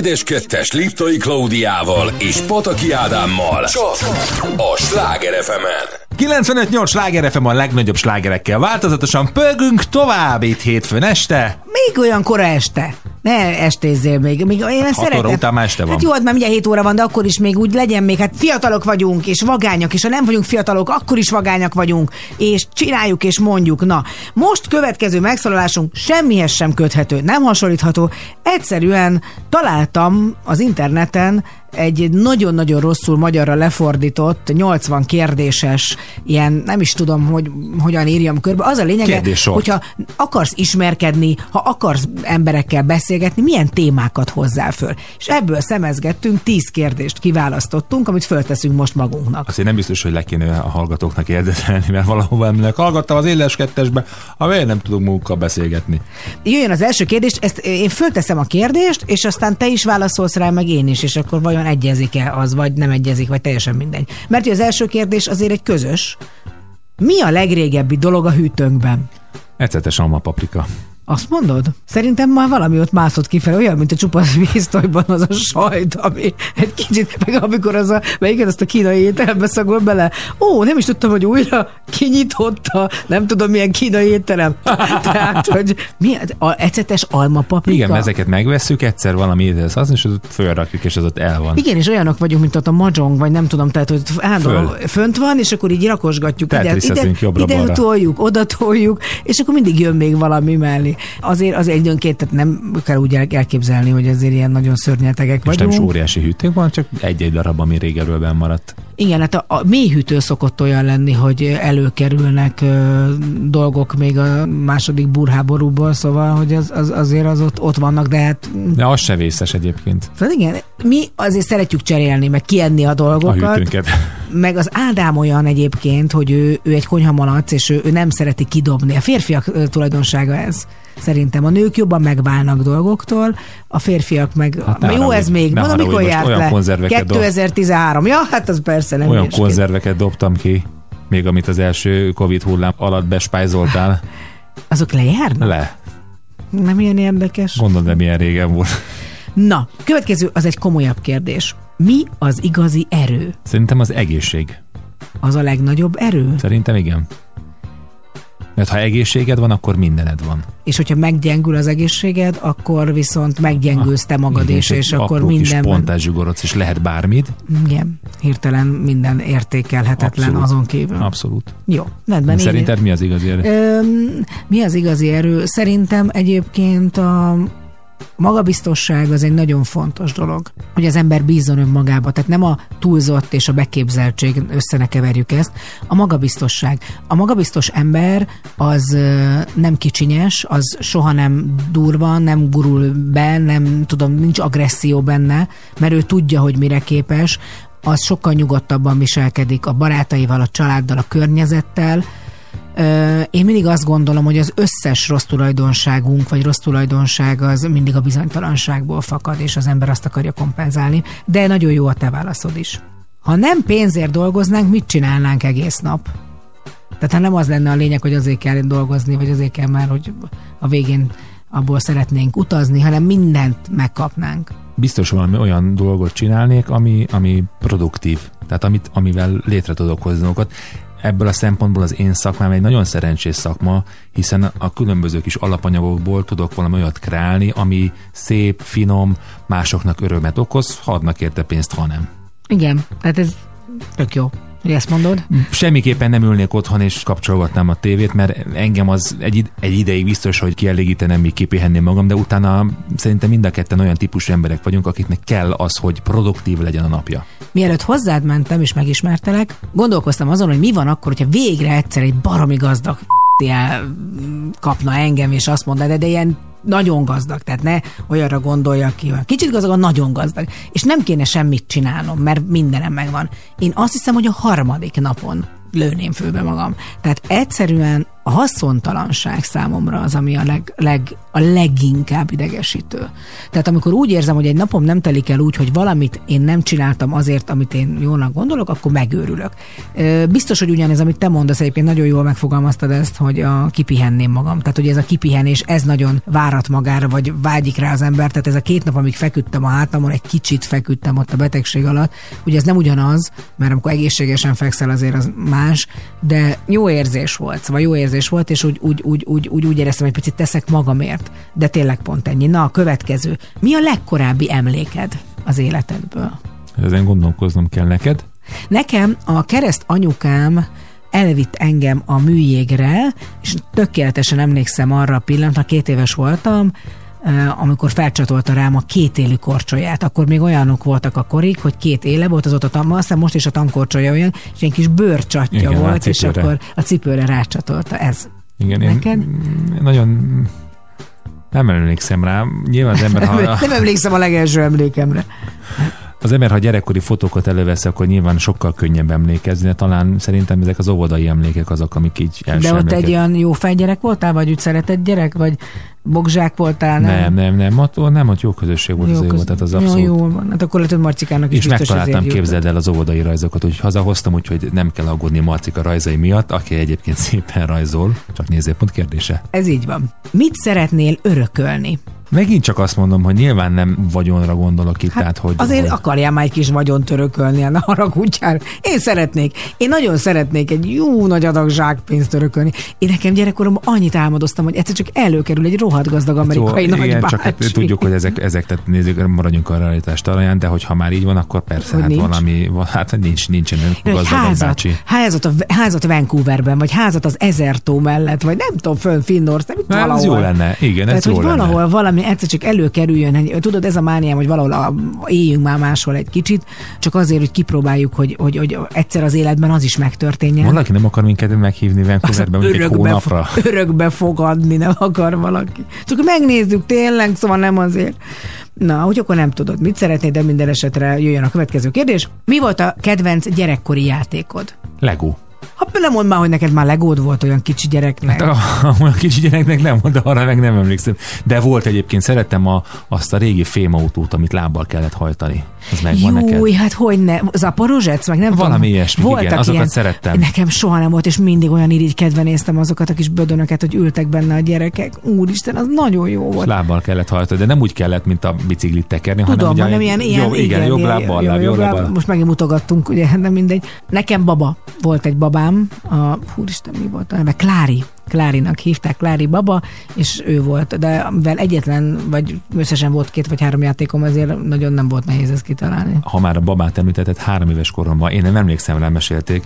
Édes kettes Liptai Klaudiával és Pataki Ádámmal. Csak a Sláger fm 95-8 sláger FM a legnagyobb slágerekkel. Változatosan pörgünk tovább itt hétfőn este. Még olyan kora este. Ne estézzél még. még én ezt óra szeretem. után már este van. Hát jó, hát már mindjárt 7 óra van, de akkor is még úgy legyen még. Hát fiatalok vagyunk, és vagányak, és ha nem vagyunk fiatalok, akkor is vagányak vagyunk, és csináljuk, és mondjuk. Na, most következő megszólalásunk semmihez sem köthető, nem hasonlítható. Egyszerűen találtam az interneten egy nagyon-nagyon rosszul magyarra lefordított, 80 kérdéses, ilyen nem is tudom, hogy hogyan írjam körbe. Az a lényege, Kérdéssort. hogyha akarsz ismerkedni, ha akarsz emberekkel beszélgetni, milyen témákat hozzá föl. És ebből szemezgettünk, 10 kérdést kiválasztottunk, amit fölteszünk most magunknak. Azért nem biztos, hogy le kéne a hallgatóknak érdekelni, mert valahova emlék. Hallgattam az éles kettesbe, ha miért nem tudunk magukkal beszélgetni. Jöjjön az első kérdés, ezt én fölteszem a kérdést, és aztán te is válaszolsz rá, meg én is, és akkor vajon egyezik-e az, vagy nem egyezik, vagy teljesen mindegy. Mert az első kérdés azért egy közös. Mi a legrégebbi dolog a hűtőnkben? Ecetes alma paprika. Azt mondod? Szerintem már valami ott mászott kifelé, olyan, mint a csupasz víztojban az a sajt, ami egy kicsit, meg amikor az a, melyiket azt a kínai ételembe szagol bele. Ó, nem is tudtam, hogy újra kinyitotta, nem tudom milyen kínai étterem. [laughs] Tehát, hogy mi, a ecetes alma paprika? Igen, ezeket megvesszük, egyszer valami és az ott fölrakjuk, és az ott el van. Igen, és olyanok vagyunk, mint ott a mahjong, vagy nem tudom, tehát hogy állandóan Föl. fönt van, és akkor így rakosgatjuk. Ide, ide, ide jobbra-balra. toljuk, oda toljuk, és akkor mindig jön még valami mellé. Azért az időnként, tehát nem kell úgy el- elképzelni, hogy azért ilyen nagyon szörnyetegek És nem vagyunk. is óriási hűtők van, csak egy-egy darab, ami régebről benn maradt. Igen, hát a, a mélyhűtő szokott olyan lenni, hogy előkerülnek ö, dolgok még a második burháborúból, szóval, hogy az, az, azért az ott, ott vannak, de hát De az se vészes egyébként, Szóval igen, mi azért szeretjük cserélni, meg kienni a a dolgokat. hűtőnket. [laughs] Meg az Ádám olyan egyébként, hogy ő, ő egy konyhamalac, és ő, ő nem szereti kidobni. A férfiak tulajdonsága ez. Szerintem a nők jobban megválnak dolgoktól, a férfiak meg... Hát jó, haragudj, ez még. Mondom, mikor járt le? konzerveket dob. 2013. Ja, hát az persze nem Olyan konzerveket dobtam ki, még amit az első Covid hullám alatt bespájzoltál. [laughs] Azok lejárnak? Le. Nem ilyen érdekes. Mondom, de milyen régen volt. Na, következő az egy komolyabb kérdés. Mi az igazi erő? Szerintem az egészség. Az a legnagyobb erő? Szerintem igen. Mert ha egészséged van, akkor mindened van. és hogyha meggyengül az egészséged, akkor viszont meggyengülsz te magad Igen, is, és egy akkor apró kis pontás zsugorodsz, és lehet bármid. Igen, hirtelen minden értékelhetetlen Abszolút. azon kívül. Abszolút. Jó, rendben. így- Szerinted mi az igazi erő? Öm, mi az igazi erő? Szerintem egyébként a magabiztosság az egy nagyon fontos dolog, hogy az ember bízzon önmagába. Tehát nem a túlzott és a beképzeltség, össze ne keverjük ezt, a magabiztosság. A magabiztos ember az nem kicsinyes, az soha nem durva, nem gurul be, nem tudom, nincs agresszió benne, mert ő tudja, hogy mire képes, az sokkal nyugodtabban viselkedik a barátaival, a családdal, a környezettel, Én mindig azt gondolom, hogy az összes rossz tulajdonságunk, vagy rossz tulajdonság az mindig a bizonytalanságból fakad, és az ember azt akarja kompenzálni. De nagyon jó a te válaszod is. Ha nem pénzért dolgoznánk, mit csinálnánk egész nap? Tehát ha nem az lenne a lényeg, hogy azért kell dolgozni, vagy azért kell már, hogy a végén abból szeretnénk utazni, hanem mindent megkapnánk. Biztos valami olyan dolgot csinálnék, ami, ami produktív. Tehát amit, amivel létre tudok hozni dolgokat. Ebből a szempontból az én szakmám egy nagyon szerencsés szakma, hiszen a különböző kis alapanyagokból tudok valami olyat kreálni, ami szép, finom, másoknak örömet okoz, ha adnak érte pénzt, ha nem. Igen, tehát ez tök jó, ezt mondod. Semmiképpen nem ülnék otthon és kapcsolgatnám a tévét, mert engem az egy, egy ideig biztos, hogy kielégítenem, míg kipihenném magam, de utána szerintem mind a ketten olyan típusú emberek vagyunk, akiknek kell az, hogy produktív legyen a napja. Mielőtt hozzád mentem és megismertelek, gondolkoztam azon, hogy mi van akkor, hogyha végre egyszer egy baromi gazdag el kapna engem, és azt mondaná, de, ilyen nagyon gazdag, tehát ne olyanra gondolja ki, olyan kicsit gazdag, nagyon gazdag, és nem kéne semmit csinálnom, mert mindenem megvan. Én azt hiszem, hogy a harmadik napon lőném főbe magam. Tehát egyszerűen a haszontalanság számomra az, ami a, leg, leg, a leginkább idegesítő. Tehát amikor úgy érzem, hogy egy napom nem telik el úgy, hogy valamit én nem csináltam azért, amit én jónak gondolok, akkor megőrülök. Biztos, hogy ugyanez, amit te mondasz, egyébként nagyon jól megfogalmaztad ezt, hogy a kipihenném magam. Tehát, hogy ez a kipihenés, ez nagyon várat magára, vagy vágyik rá az ember. Tehát ez a két nap, amíg feküdtem a hátamon, egy kicsit feküdtem ott a betegség alatt. Ugye ez nem ugyanaz, mert amikor egészségesen fekszel, azért az más, de jó érzés volt, szóval jó érzés volt, és úgy, úgy, úgy, úgy, úgy, úgy éreztem, hogy picit teszek magamért. De tényleg pont ennyi. Na, a következő. Mi a legkorábbi emléked az életedből? Ezen gondolkoznom kell neked. Nekem a kereszt anyukám elvitt engem a műjégre, és tökéletesen emlékszem arra a pillanatra, két éves voltam, amikor felcsatolta rám a két élő korcsolyát. Akkor még olyanok voltak a korik, hogy két éle volt az ott a tam, aztán most is a tankorcsolya olyan, és egy kis bőrcsatja Igen, a volt, és akkor a cipőre rácsatolta. Ez. Igen, én Neked? mm, nagyon nem emlékszem rá. Nyilván az ember, ha, Nem emlékszem a legelső emlékemre. Az ember, ha gyerekkori fotókat elővesz, akkor nyilván sokkal könnyebb emlékezni, de talán szerintem ezek az óvodai emlékek azok, amik így első De ott emlékek. egy olyan jó fejgyerek voltál, vagy úgy szeretett gyerek, vagy bogzsák voltál? Nem, nem, nem, ott, ott nem, ott jó közösség volt az Jó, jó, köz- tehát az jó, abszolút. jól van. Hát akkor lehet, hogy Marcikának is És megtaláltam, képzeld el az óvodai rajzokat, úgy hazahoztam, úgyhogy nem kell aggódni Marcika rajzai miatt, aki egyébként [laughs] szépen rajzol, csak nézőpont kérdése. Ez így van. Mit szeretnél örökölni? Megint csak azt mondom, hogy nyilván nem vagyonra gondolok itt, hát tehát hogy... Azért hogy... akarjál már egy kis vagyont örökölni, ne haragudjál. Én szeretnék. Én nagyon szeretnék egy jó nagy adag zsákpénzt örökölni. Én nekem gyerekkoromban annyit álmodoztam, hogy egyszer csak előkerül egy rohadt gazdag amerikai Jó, nagy igen, csak hát tudjuk, hogy ezek, ezek tehát nézzük, maradjunk a realitás talaján, de hogyha már így van, akkor persze, Hogy hát nincs? valami, va- hát nincs, nincsen Egy gazdag házat, bácsi. házat, a, házat Vancouverben, vagy házat az Ezertó mellett, vagy nem tudom, fönn Finnország, itt Na, ez valahol. jó lenne, igen, ez Tehát, jó hogy lenne. valahol valami egyszer csak előkerüljön, egy- tudod, ez a mániám, hogy valahol a, éljünk már máshol egy kicsit, csak azért, hogy kipróbáljuk, hogy, hogy, hogy egyszer az életben az is megtörténjen. Valaki nem akar minket meghívni Vancouverbe mondjuk egy hónapra. fo- [laughs] örökbe fogadni nem akar valaki. Csak megnézzük tényleg, szóval nem azért. Na, hogy akkor nem tudod, mit szeretnéd, de minden esetre jöjjön a következő kérdés. Mi volt a kedvenc gyerekkori játékod? Lego. Ha nem mondd már, hogy neked már legód volt olyan kicsi gyereknek. De olyan kicsi gyereknek nem de arra meg nem emlékszem. De volt egyébként, szerettem a, azt a régi fémautót, amit lábbal kellett hajtani. Ez megvan neked? Júj, hát hogy ne, Zaporozsec, meg nem Valami tudom. ilyesmi, igen, azokat szerettem. Nekem soha nem volt, és mindig olyan irigykedve néztem azokat a kis bödönöket, hogy ültek benne a gyerekek. Úristen, az nagyon jó És volt. lábbal kellett hajtani, de nem úgy kellett, mint a biciklit tekerni, Tudom, hanem, hanem ilyen, ilyen, jobb, igen, jobb lábbal, láb, jobb lábbal. Most megint mutogattunk, ugye, [laughs] nem mindegy. Nekem baba volt egy babám, a, húristen, mi volt a neve? Klári. Klárinak hívták, Klári baba, és ő volt, de mivel egyetlen, vagy összesen volt két vagy három játékom, ezért nagyon nem volt nehéz ezt kitalálni. ha már a babát említetted, három éves koromban, én nem emlékszem rá, mesélték,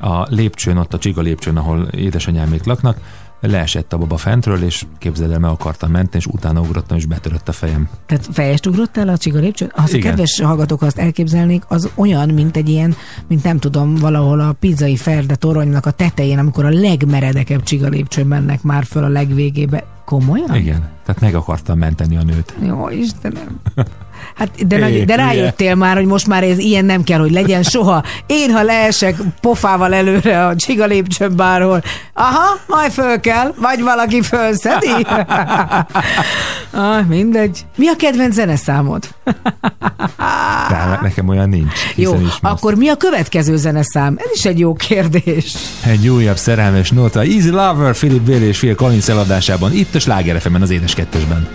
a lépcsőn, ott a csiga lépcsőn, ahol édesanyámék laknak, leesett a baba fentről, és képzeld el, meg akartam menteni, és utána ugrottam, és betörött a fejem. Tehát fejest ugrottál a csiga lépcsőn? Az a kedves hallgatók azt elképzelnék, az olyan, mint egy ilyen, mint nem tudom, valahol a pizzai ferde toronynak a tetején, amikor a legmeredekebb csiga lépcsőn mennek már föl a legvégébe. Komolyan? Igen. Tehát meg akartam menteni a nőt. Jó, Istenem. [laughs] Hát, de, nagy, de rájöttél már, hogy most már ez ilyen nem kell, hogy legyen soha. Én, ha leesek pofával előre a csiga lépcsőn bárhol, aha, majd föl kell, vagy valaki fölszedi. [laughs] ah, mindegy. Mi a kedvenc zeneszámod? [laughs] De nekem olyan nincs. Jó, akkor mi a következő zeneszám? Ez is egy jó kérdés. Egy újabb szerelmes nota. Easy Lover, Philip Bailey és Phil Collins eladásában, itt a Sláger az édes kettesben.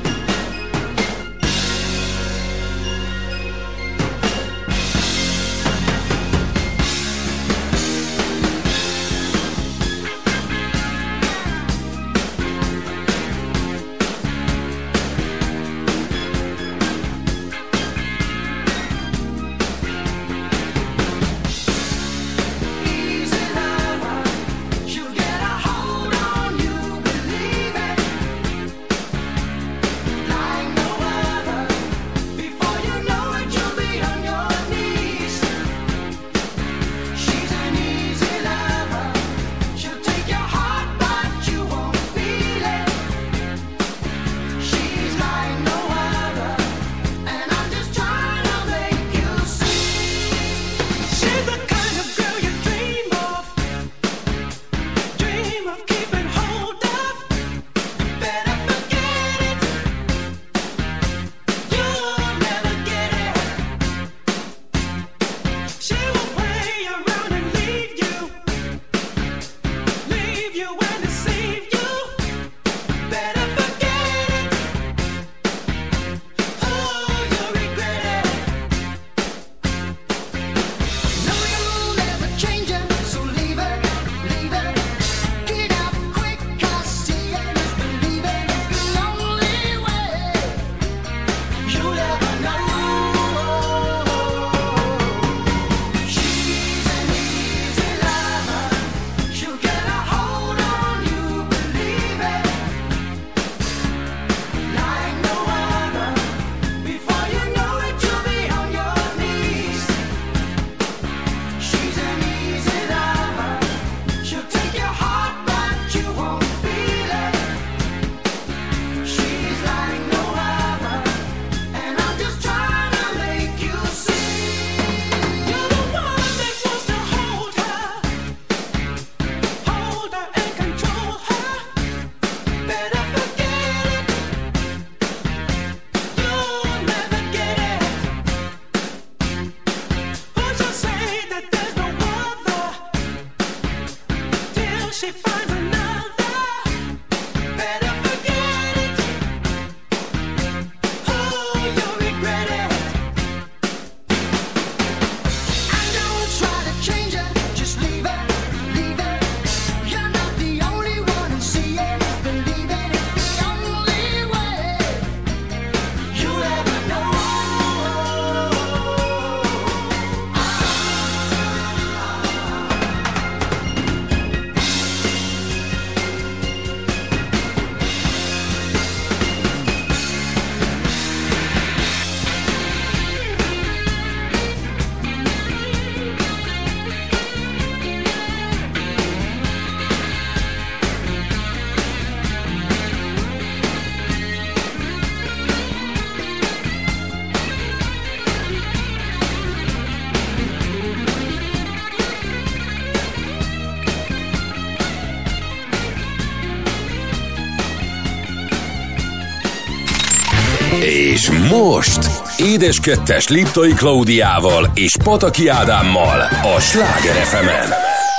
Most Édes Kettes Liptai Klaudiával és Pataki Ádámmal a Sláger fm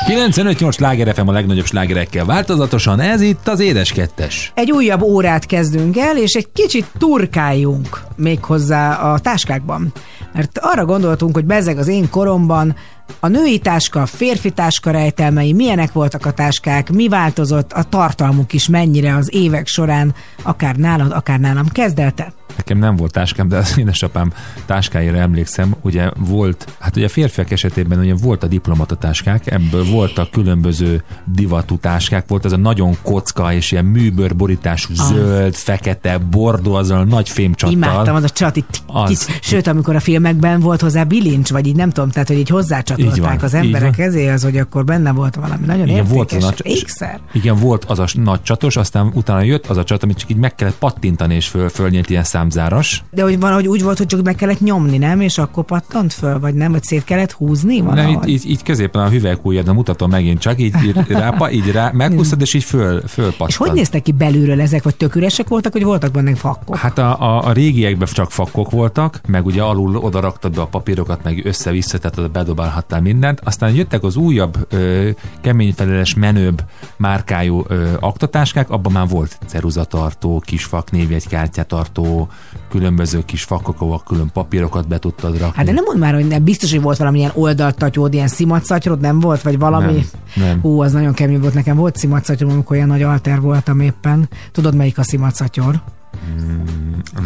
95-8 sláger FM a legnagyobb slágerekkel változatosan, ez itt az Édes Kettes. Egy újabb órát kezdünk el, és egy kicsit turkáljunk méghozzá a táskákban. Mert arra gondoltunk, hogy bezeg az én koromban a női táska, a férfi táska rejtelmei, milyenek voltak a táskák, mi változott, a tartalmuk is mennyire az évek során, akár nálad, akár nálam kezdelte. Nekem nem volt táskám, de az édesapám táskáira emlékszem, ugye volt, hát ugye a férfiak esetében ugye volt a diplomata táskák, ebből voltak különböző divatú táskák, volt az a nagyon kocka és ilyen műbőrborítású zöld, fekete, bordó, azzal a nagy fémcsattal. Imádtam az a csati. Az. Az. Sőt, amikor a filmekben volt hozzá bilincs, vagy így nem tudom, tehát hogy így Így hozzácsatolták az emberek ezé, az, hogy akkor benne volt valami nagyon Igen, értékes. volt az a nagy, ékszer. igen, volt az a nagy csatos, aztán utána jött az a csat, amit csak így meg kellett pattintani, és föl, fölnyílt ilyen számzáras. De hogy valahogy úgy volt, hogy csak meg kellett nyomni, nem? És akkor pattant föl, vagy nem? Vagy szét kellett húzni? Nem, valahogy? így, így, így középen a hüvelykújjadra mutatom megint csak, így, így rá, pa- így rá, meghúztad, és így föl, fölpattant. És hogy néztek ki belülről ezek, vagy tök üresek voltak, vagy voltak benne fakkok? Hát a, a, a régiekben csak fakkok voltak, meg ugye alul oda raktad be a papírokat, meg össze-vissza, tehát bedobálhattál mindent. Aztán jöttek az újabb, ö, keményfeleles, menőbb márkájú ö, aktatáskák, abban már volt ceruzatartó, kisfak, névjegykártyatartó, különböző kis ahol külön papírokat be tudtad rakni. Hát de nem mondd már, hogy nem, biztos, hogy volt valamilyen oldaltatyód, ilyen szimatszatyrod, nem volt, vagy valami? Nem, nem. Hú, az nagyon kemény volt. Nekem volt szimatszatyorom, amikor olyan nagy alter voltam éppen. Tudod, melyik a szimatszatyor?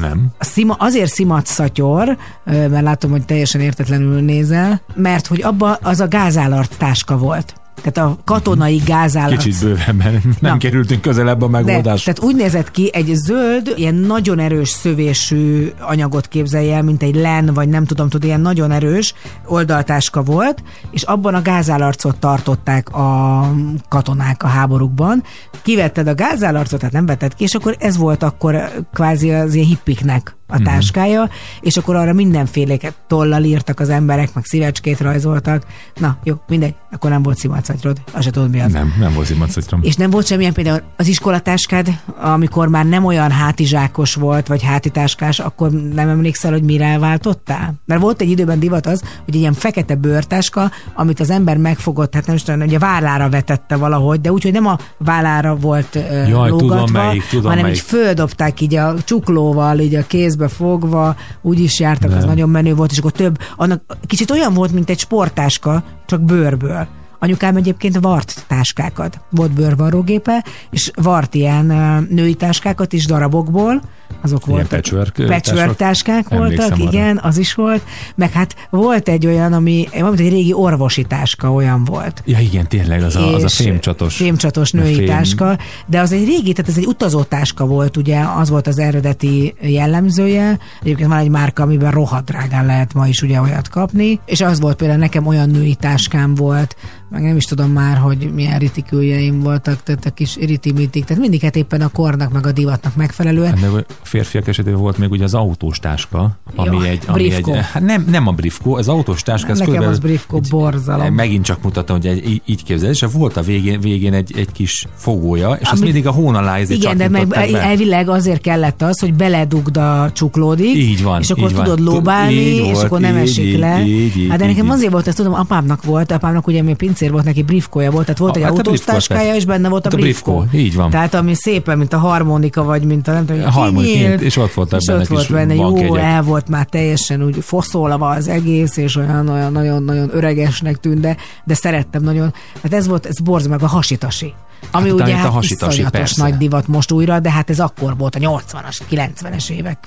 Nem. A szima, azért szimatszatyor, ö, mert látom, hogy teljesen értetlenül nézel, mert hogy abba az a gázálart táska volt. Tehát a katonai gázállat. Kicsit bővebben nem Na. kerültünk közelebb a De, megoldás. tehát úgy nézett ki, egy zöld, ilyen nagyon erős szövésű anyagot képzelj el, mint egy len, vagy nem tudom, tudod, ilyen nagyon erős oldaltáska volt, és abban a gázállarcot tartották a katonák a háborúkban. Kivetted a gázállarcot, tehát nem vetted ki, és akkor ez volt akkor kvázi az ilyen hippiknek a Mhm. táskája, és akkor arra mindenféléket tollal írtak az emberek, meg szívecskét rajzoltak. Na, jó, mindegy, akkor nem volt szimacagyrod, azt se tudod mi az. Nem, nem volt zimacitrom. És nem volt semmilyen például az iskolatáskád, amikor már nem olyan hátizsákos volt, vagy hátitáskás, akkor nem emlékszel, hogy mire váltottál? Mert volt egy időben divat az, hogy ilyen fekete bőrtáska, amit az ember megfogott, hát nem is tudom, hogy a vállára vetette valahogy, de úgy, hogy nem a vállára volt Jaj, tudom lógatva, melyik, tudom hanem melyik. így földobták így a csuklóval, így a kézbe fogva, úgy is jártak, az Nem. nagyon menő volt, és akkor több, annak kicsit olyan volt, mint egy sporttáska, csak bőrből. Anyukám egyébként vart táskákat. Volt bőrvarrógépe, és vart ilyen női táskákat is darabokból, azok voltak. patchwork, patchwork táskák? voltak, arra. igen, az is volt. Meg hát volt egy olyan, ami, valamint egy régi orvosi táska olyan volt. Ja igen, tényleg, az a, az a fémcsatos. Fémcsatos női Fém. táska, de az egy régi, tehát ez egy utazótáska volt, ugye, az volt az eredeti jellemzője. Egyébként van egy márka, amiben rohadt drágán lehet ma is ugye olyat kapni, és az volt például nekem olyan női táskám volt, meg nem is tudom már, hogy milyen ritiküljeim voltak, tehát a kis ritimitik, tehát mindig hát éppen a kornak meg a divatnak megfelelően. Hát a férfiak esetében volt még ugye az autós táska, ami Jó, egy... Ami egy hát nem, nem a briefko, az autós táska, ez Nekem az briefko egy- borzalom. Megint csak mutatom, hogy egy, így, képzel, és volt a végén, végén egy, egy kis fogója, és azt Ami- mindig a hón alá Igen, de meg csattintották be. elvileg azért kellett az, hogy beledugd a csuklódig, Így van, és akkor így van. tudod Tud- lóbálni, így és volt, akkor nem így, esik így, le. így, így, hát de nekem így. azért volt, ezt tudom, apámnak volt, apámnak ugye mi pincér volt, neki briefkója volt, tehát volt A- egy hát a autós táskája, és benne volt a Hát a briefkó. briefkó, így van. Tehát ami szépen, mint a harmonika, vagy mint a nem tudom, A harmonika, és ott voltak és benne ott volt benne, jó, bankjegyek. el volt már teljesen úgy foszolva az egész, és olyan, olyan nagyon-nagyon öregesnek tűnt, de, de szerettem nagyon. Hát ez volt, ez borz meg a hasitasi. Ami Hát ugye hát iszonyatos nagy divat most újra, de hát ez akkor volt a 80-as, 90-es évek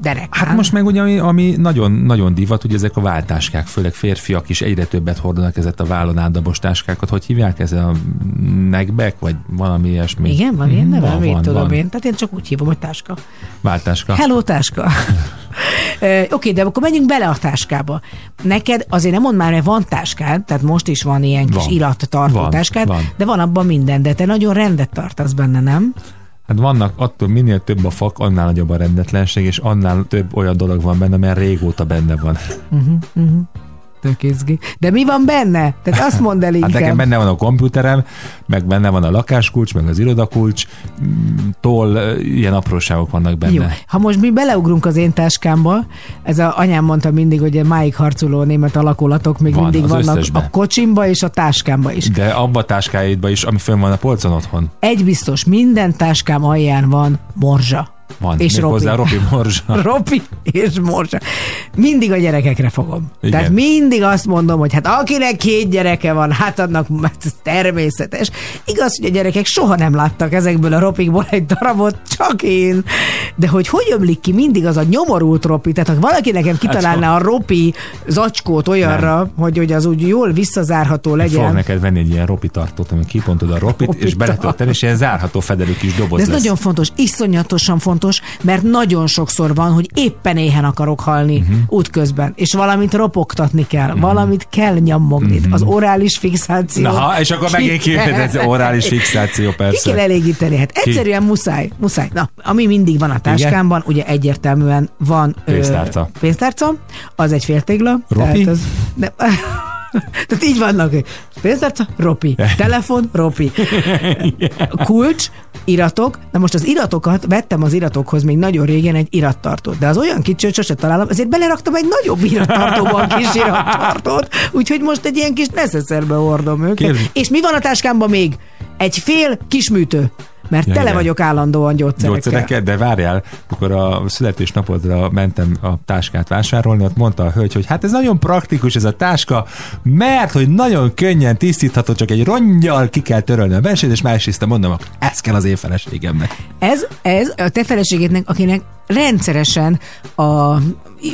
derek. Hát most meg ugye, ami, ami nagyon, nagyon divat, ugye ezek a váltáskák, főleg férfiak is egyre többet hordanak ezeket a vállon átdobos táskákat. Hogy hívják ez a neckback, vagy valami ilyesmi? Igen, van ilyen Mhm, neve? Mit tudom van. én? Tehát én csak úgy hívom, hogy táska. Váltáska. Hello, táska. [laughs] Oké, de akkor menjünk bele a táskába. Neked azért nem mondd már, hogy van táskád, tehát most is van ilyen kis irattartó Van, táskád, van. de van abban minden, de te nagyon rendet tartasz benne, nem? Hát vannak, attól minél több a fak, annál nagyobb a rendetlenség, és annál több olyan dolog van benne, mert régóta benne van. Tök izgi. De mi van benne? Tehát azt mondd el Hát inkább. nekem benne van a komputerem, meg benne van a lakáskulcs, meg az irodakulcs, mm, tól ilyen apróságok vannak benne. Jó. Ha most mi beleugrunk az én táskámba, ez a anyám mondta mindig, hogy a máig harcoló német alakulatok még Van, mindig vannak összesben. a kocsimba és a táskámba is. De abba a táskáidba is, ami fönn van a polcon otthon, Egy biztos, minden táskám alján van morzsa. Van. És Robi. Méghozzá Robi Morzsa. [laughs] Ropi és morzsa. Mindig a gyerekekre fogom. Igen. Tehát mindig azt mondom, hogy hát akinek két gyereke van, hát annak hát ez természetes. Igaz, hogy a gyerekek soha nem láttak ezekből a ropikból egy darabot, csak én. De hogy hogy ömlik ki mindig az a nyomorult ropi, tehát ha valaki nekem kitalálná a ropi zacskót olyanra, hogy, hogy az úgy jól visszazárható legyen. neked venni egy ilyen ropi tartót, ami kipontod a ropit, Ropi és beletölteni, és ilyen zárható fedelű kis doboz De ez lesz. nagyon fontos, iszonyatosan fontos, mert nagyon sokszor van, hogy éppen éhen akarok halni Mhm. uh-huh. útközben, és valamit ropogtatni kell, uh-huh. valamit kell nyammogni. Uh-huh. Az orális fixáció. Mhm. Na, és akkor Ki megint kijön ez kell- orális fixáció, Ki persze. kell elégíteni? Hát egyszerűen muszáj, muszáj. Na, ami mindig van a táskámban, ugye egyértelműen van ö, Pénztárca. pénztárca, az egy féltégla. Ropi? Tehát, az, ne, [laughs] tehát így vannak, pénztárca, ropi, telefon, ropi, kulcs, iratok. Na most az iratokat vettem az iratokhoz még nagyon régen egy irattartót, de az olyan kicsi, hogy sose találom, ezért beleraktam egy nagyobb irattartóban kis irattartót, úgyhogy most egy ilyen kis neszeszerbe hordom őket. Kérd- És mi van a táskámban még? Egy fél kisműtő. Mert Ja, tele igen. vagyok állandóan gyógyszerekkel. Gyógyszereket, de várjál, amikor a születésnapodra mentem a táskát vásárolni, ott mondta a hölgy, hogy hát ez nagyon praktikus ez a táska, mert hogy nagyon könnyen tisztítható, csak egy rongyal ki kell törölni a belsőt, és másrészt mondom, akkor ez kell az én feleségemnek. Ez, ez a te feleségednek, akinek rendszeresen a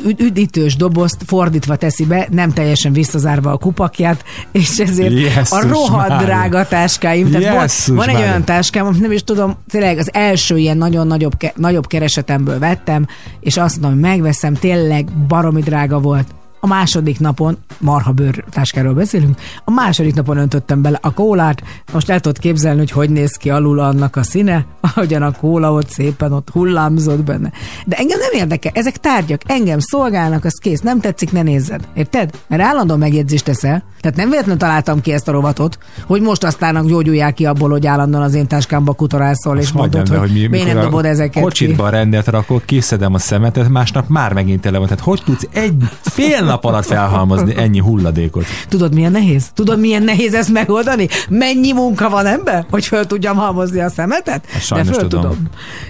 üd- üdítős dobozt fordítva teszi be, nem teljesen visszazárva a kupakját, és ezért Jesszus a rohadt Mária. drága táskáim. Tehát van, Jesszus van egy Mária. olyan táskám, amit nem is tudom, tényleg az első ilyen nagyon nagyobb, nagyobb keresetemből vettem, és azt mondom, hogy megveszem, tényleg baromi drága volt. A második napon, marha bőr táskáról beszélünk, a második napon öntöttem bele a kólát, most el tudod képzelni, hogy hogy néz ki alul annak a színe, [laughs] ahogyan a kóla ott szépen ott hullámzott benne. De engem nem érdekel, ezek tárgyak, engem szolgálnak, az kész, nem tetszik, ne nézzed. Érted? Mert állandóan megjegyzést teszel. Tehát nem véletlenül találtam ki ezt a rovatot, hogy most aztán gyógyulják ki abból, hogy állandóan az én táskámba kutorászol, és mondod, hogy, de, mi, miért nem dobod ezeket ki. Kocsitba rendet rakok, kiszedem a szemetet, másnap már megint tele van. Tehát hogy tudsz egy fél nap alatt felhalmozni ennyi hulladékot? Tudod, milyen nehéz? Tudod, milyen nehéz ezt megoldani? Mennyi munka van ebben, hogy föl tudjam halmozni a szemetet? Ezt sajnos De föl tudom.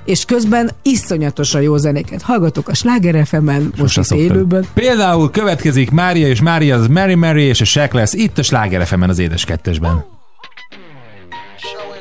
És közben iszonyatosan jó zenéket hallgatok a Sláger FM-en, most itt szoktam. élőben. Például következik Mária és Mária az Mary Mary és a Shaq lesz itt a Sláger FM-en az édes kettesben. Show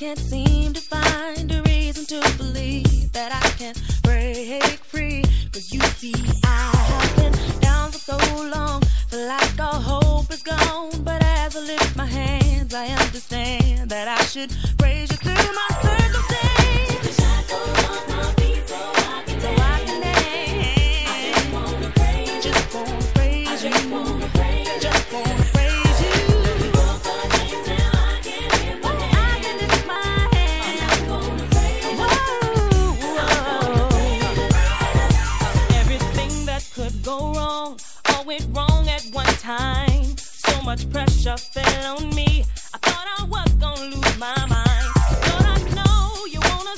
can't seem to find a reason to believe that I can break free. Cause you see, I have been down for so long, feel like all hope is gone. But as I lift my hands, I understand that I should praise you through my circumstance. Wrong, all went wrong at one time. So much pressure fell on me. I thought I was gonna lose my mind. Lord, I know you wanna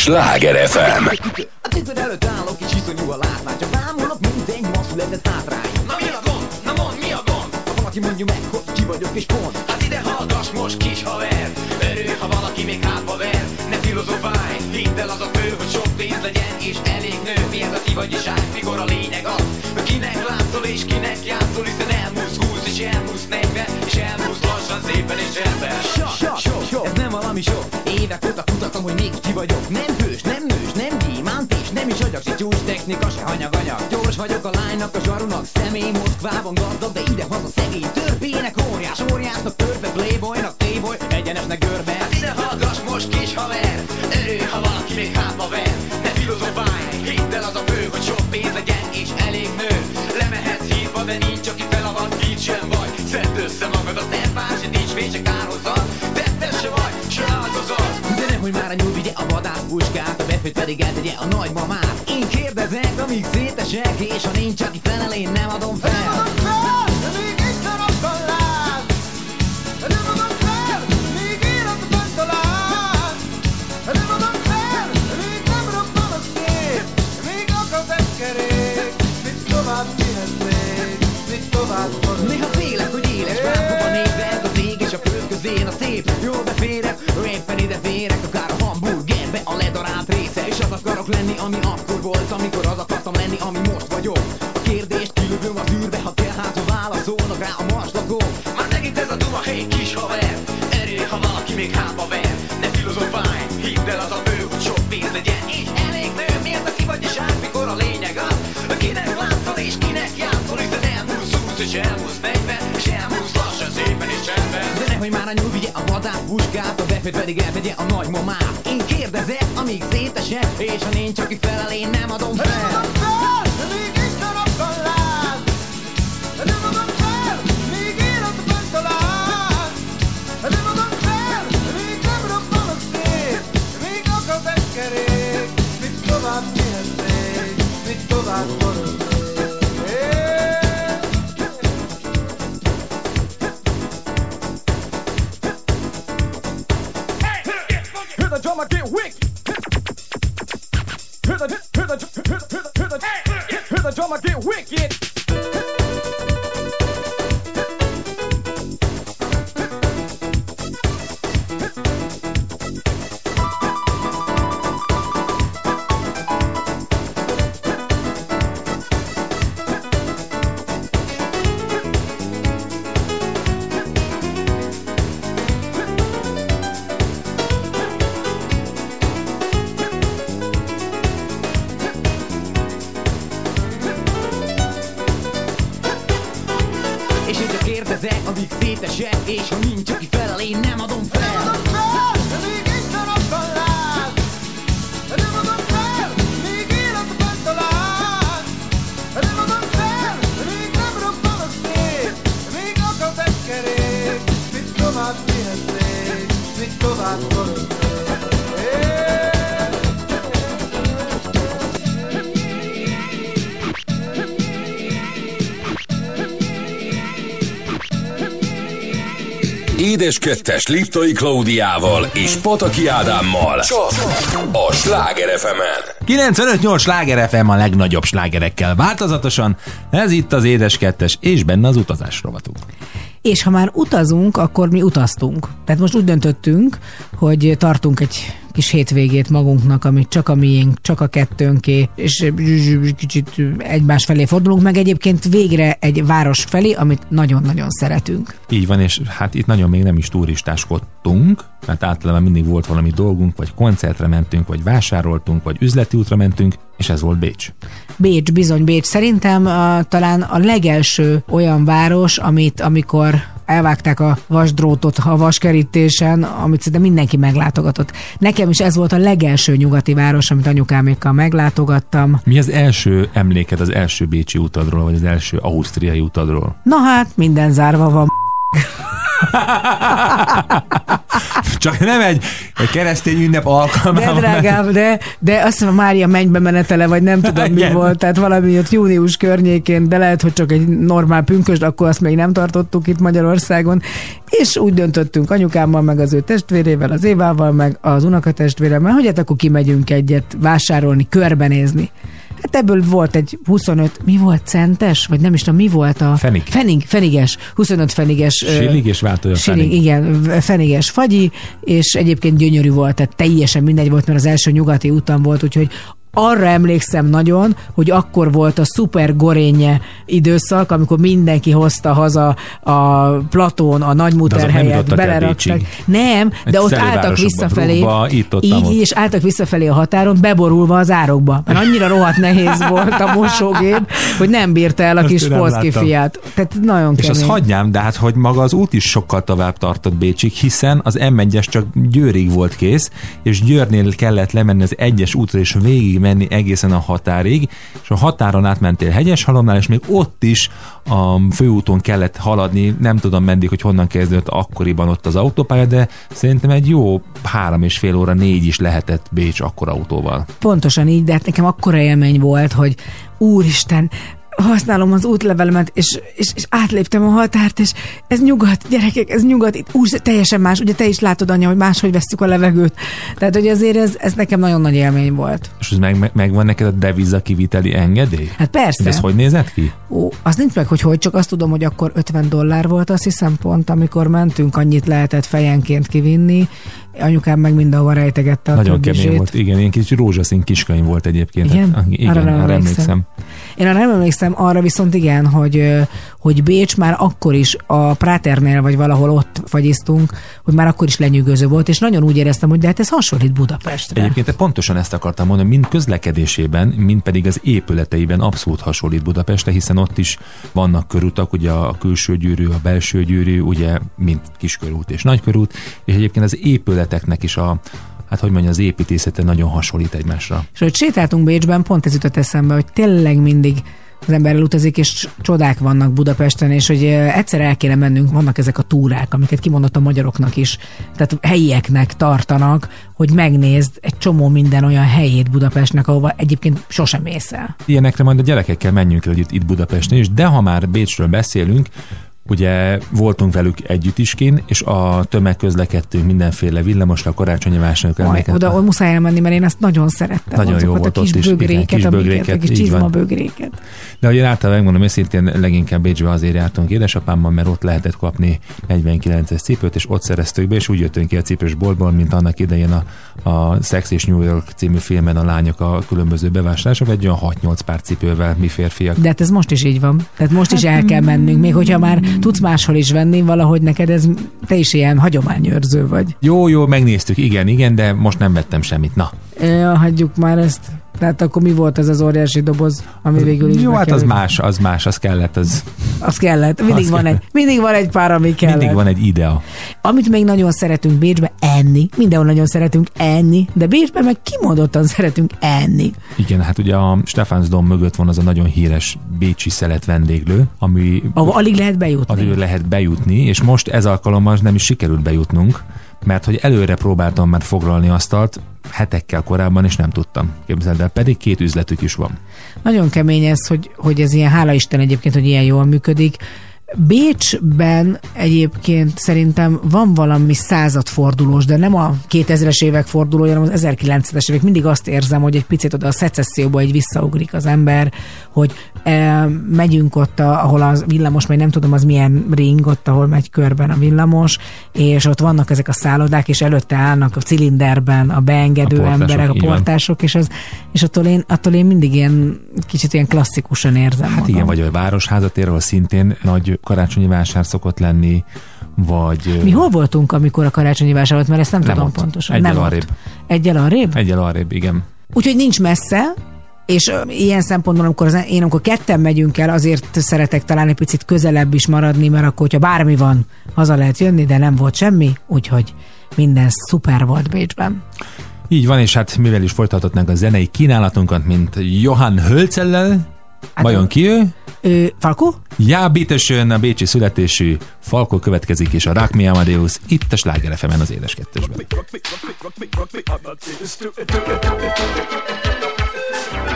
Sláger FM. Néha félek, hogy éles bánkóba nézek Az ég és a föld közén a szép Jó beférek, éppen ide férek Akár a hamburgerbe a ledarált része. És az akarok lenni, ami akkor volt Amikor az befőt pedig eltegye a nagymamát Én kérdezek, amíg szétesek És ha nincs, aki felel, én nem adom fel Édes kettes Liptai Klaudiával és Pataki Ádámmal. Csak a Sláger fm 95-8 sláger FM a legnagyobb slágerekkel változatosan. Ez itt az édes kettes, és benne az utazás rovatunk. És ha már utazunk, akkor mi utaztunk. Tehát most úgy döntöttünk, hogy tartunk egy kis hétvégét magunknak, amit csak a miénk, csak a kettőnké, és kicsit egymás felé fordulunk, meg egyébként végre egy város felé, amit nagyon-nagyon szeretünk. Így van, és hát itt nagyon még nem is turistáskodtunk, mert általában mindig volt valami dolgunk, vagy koncertre mentünk, vagy vásároltunk, vagy üzleti útra mentünk, és ez volt Bécs. Bécs, bizony Bécs. Szerintem uh, talán a legelső olyan város, amit amikor elvágták a vasdrótot a vaskerítésen, amit szerintem mindenki meglátogatott. Nekem is ez volt a legelső nyugati város, amit anyukámékkal meglátogattam. Mi az első emléked az első bécsi utadról, vagy az első ausztriai utadról? Na hát, minden zárva van. [laughs] Csak nem egy, egy keresztény ünnep De alkalmával. drágám, de, de azt hiszem a Mária mennybe menetele, vagy nem tudom mi volt, tehát valami ott június környékén, de lehet, hogy csak egy normál pünkösd, akkor azt még nem tartottuk itt Magyarországon, és úgy döntöttünk anyukámmal, meg az ő testvérével, az Évával, meg az unokatestvéremmel, hogy hát akkor kimegyünk egyet vásárolni, körbenézni. Hát ebből volt egy 25, mi volt, centes? Vagy nem is tudom, mi volt a... Fenig. Fenig, feniges, 25 feniges. ö, Sillig és váltója Siling, fenig. igen, feniges fagyi, és egyébként gyönyörű volt, tehát teljesen mindegy volt, mert az első nyugati úton volt, úgyhogy arra emlékszem nagyon, hogy akkor volt a szuper gorénye időszak, amikor mindenki hozta haza a platón, a nagymuter helyet, beleraktak. Nem, Egy de ott szelő álltak visszafelé, Brugba, itt, ott, így, ott. és álltak visszafelé a határon, beborulva az árokba. Mert annyira rohadt nehéz [laughs] volt a mosógép, hogy nem bírta el a kis polszki fiát. Tehát nagyon És kemény. azt hagyjám, de hát, hogy maga az út is sokkal tovább tartott Bécsig, hiszen az M1-es csak Győrig volt kész, és Győrnél kellett lemenni az egyes útra, és végig menni egészen a határig, és a határon átmentél Hegyeshalomnál, és még ott is a főúton kellett haladni, nem tudom meddig, hogy honnan kezdődött akkoriban ott az autópálya, de szerintem egy jó három és fél óra, négy is lehetett Bécs akkor autóval. Pontosan így, de hát nekem akkora élmény volt, hogy úristen, használom az útlevelemet, és, és, és átléptem a határt, és ez nyugat, gyerekek, ez nyugat, itt úgy teljesen más, ugye te is látod, anya, hogy máshogy veszük a levegőt. Tehát, hogy azért ez, ez nekem nagyon nagy élmény volt. És ez meg, meg, megvan neked a deviza kiviteli engedély? Hát persze. De ez hogy nézett ki? Ó, az nincs meg, hogy hogy, csak azt tudom, hogy akkor 50 dollár volt, azt hiszem pont, amikor mentünk, annyit lehetett fejenként kivinni. Anyukám meg mindenhova rejtegette a Nagyon kemény volt, igen, ilyen kis rózsaszín kiskönyv volt egyébként. Igen? Hát, igen, Arra arra emlékszem. emlékszem. Én arra nem emlékszem, arra viszont igen, hogy, hogy Bécs már akkor is a Práternél, vagy valahol ott fagyiztunk, hogy már akkor is lenyűgöző volt, és nagyon úgy éreztem, hogy de hát ez hasonlít Budapestre. Egyébként pontosan ezt akartam mondani, mind közlekedésében, mind pedig az épületeiben abszolút hasonlít Budapestre, hiszen ott is vannak körutak, ugye a külső gyűrű, a belső gyűrű, ugye mind kiskörút és nagykörút, és egyébként az épületeknek is a hát hogy mondja, az építészete nagyon hasonlít egymásra. És hogy sétáltunk Bécsben, pont ez jutott eszembe, hogy tényleg mindig az ember elutazik, és csodák vannak Budapesten, és hogy egyszer el kéne mennünk, vannak ezek a túrák, amiket kimondott a magyaroknak is, tehát helyieknek tartanak, hogy megnézd egy csomó minden olyan helyét Budapestnek, ahova egyébként sosem mész el. Ilyenekre majd a gyerekekkel menjünk el itt, itt Budapesten is, de ha már Bécsről beszélünk, Ugye voltunk velük együtt is kint, és a tömegközlekedtünk mindenféle villamosra, karácsonyi vásárokra. Majd, oda muszáj elmenni, mert én ezt nagyon szerettem. Nagyon jó volt a kis ott is, igen, bögréket, kis amiket, bögréket, a kis így csizma van. bögréket. De hogy én általában megmondom őszintén, leginkább Bécsbe azért jártunk édesapámmal, mert ott lehetett kapni 49-es cipőt, és ott szereztük be, és úgy jöttünk ki a cipős boltból, mint annak idején a, a Sex és New York című filmen a lányok a különböző bevásárlások, egy olyan 6-8 pár cipővel, mi férfiak. De hát ez most is így van. Tehát most is Hát, el kell mennünk, még hogyha már. Tudsz máshol is venni, valahogy neked ez, te is ilyen hagyományőrző vagy. Jó, jó, megnéztük, igen, igen, de most nem vettem semmit. Na, Ja, hagyjuk már ezt. Tehát akkor mi volt ez az óriási doboz, ami végül is jó, hát az más, az más, az kellett, az Az kellett. Mindig Az van, kellett. egy, mindig van egy pár, ami kellett. mindig van egy idea. Amit még nagyon szeretünk Bécsbe, enni. Mindenhol nagyon szeretünk enni, de Bécsben meg kimondottan szeretünk enni. Igen, hát ugye a Stefánsdom mögött van az a nagyon híres bécsi szelet vendéglő, ami Ahol alig lehet bejutni. addig lehet bejutni, és most ez alkalommal nem is sikerült bejutnunk, mert hogy előre próbáltam már foglalni asztalt, hetekkel korábban, és nem tudtam. Képzeld el, pedig két üzletük is van. Nagyon kemény ez, hogy, hogy ez ilyen, hála Isten egyébként, hogy ilyen jól működik. Bécsben egyébként szerintem van valami századfordulós, de nem a 2000-es évek fordulója, hanem az 1900-es évek. Mindig azt érzem, hogy egy picit oda a szecesszióba egy visszaugrik az ember, hogy e, megyünk ott, a, ahol az villamos, majd nem tudom az milyen ring, ott, ahol megy körben a villamos, és ott vannak ezek a szállodák, és előtte állnak a cilinderben a beengedő A portások, emberek, a portások, és, az, és attól, én, attól én mindig ilyen kicsit ilyen klasszikusan érzem Hát magam. igen, vagy a Városházatér, ahol szintén nagy karácsonyi vásár szokott lenni, vagy... Mi hol voltunk, amikor a karácsonyi vásár volt, mert ezt nem, Nem tudom ott. pontosan. Egyel nem arrébb. Egyel arrébb? Egyel arrébb, igen. Úgyhogy nincs messze, és ilyen szempontból, amikor az, én amikor ketten megyünk el, azért szeretek talán egy picit közelebb is maradni, mert akkor, hogyha bármi van, haza lehet jönni, de nem volt semmi, úgyhogy minden szuper volt Bécsben. Így van, és hát mivel is folytathatnánk a zenei kínálatunkat, mint Johann Hölzellel, Vajon ki ő? Ő, Falko? Já, a bécsi születésű Falko következik, és a Rock Me Amadeus itt a Sláger fm az édes kettesben.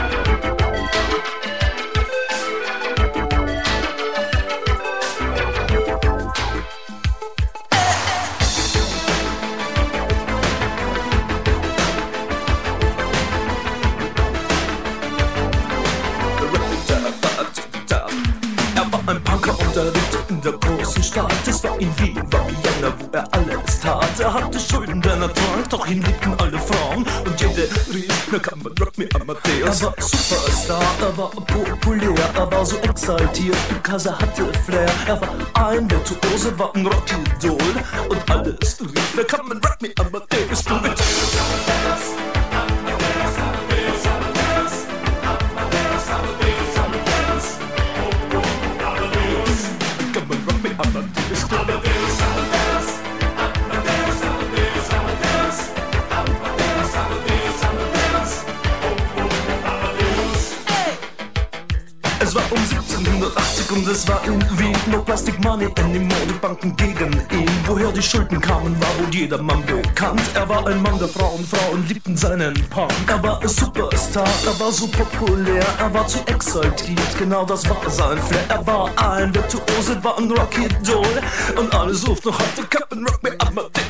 Thank you. In der großen Stadt. Es war in Wien, war Vienna, wo er alles tat. Er hatte Schulden, denn er trank, doch ihn liebten alle Frauen. Und jede rief, na kann man Rock me Amadeus. Er war Superstar, er war populär, er war so exaltiert, because er hatte Flair. Er war ein Virtuose, war ein Rockidol. Und alles rief, na kann man Rock me Amadeus. Du mit Es war um 1780 und es war Wien No Plastic Money anymore, die Banken gegen ihn. Woher die Schulden kamen, war wohl jedermann bekannt. Er war ein Mann der Frauen, Frauen liebten seinen Punk Er war ein Superstar, er war so populär Er war zu exaltiert, genau das war sein Flair. Er war ein Virtuose, war ein Rocky Doll. Und alle suchten noch heute Captain Rock Me Amadeus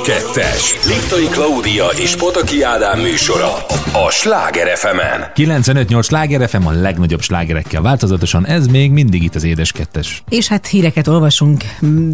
2-es. Liptai Klaudia és Pataki Ádám műsora a Sláger fm 95-8 Sláger FM a legnagyobb slágerekkel változatosan, ez még mindig itt az Édes 2 És hát híreket olvasunk,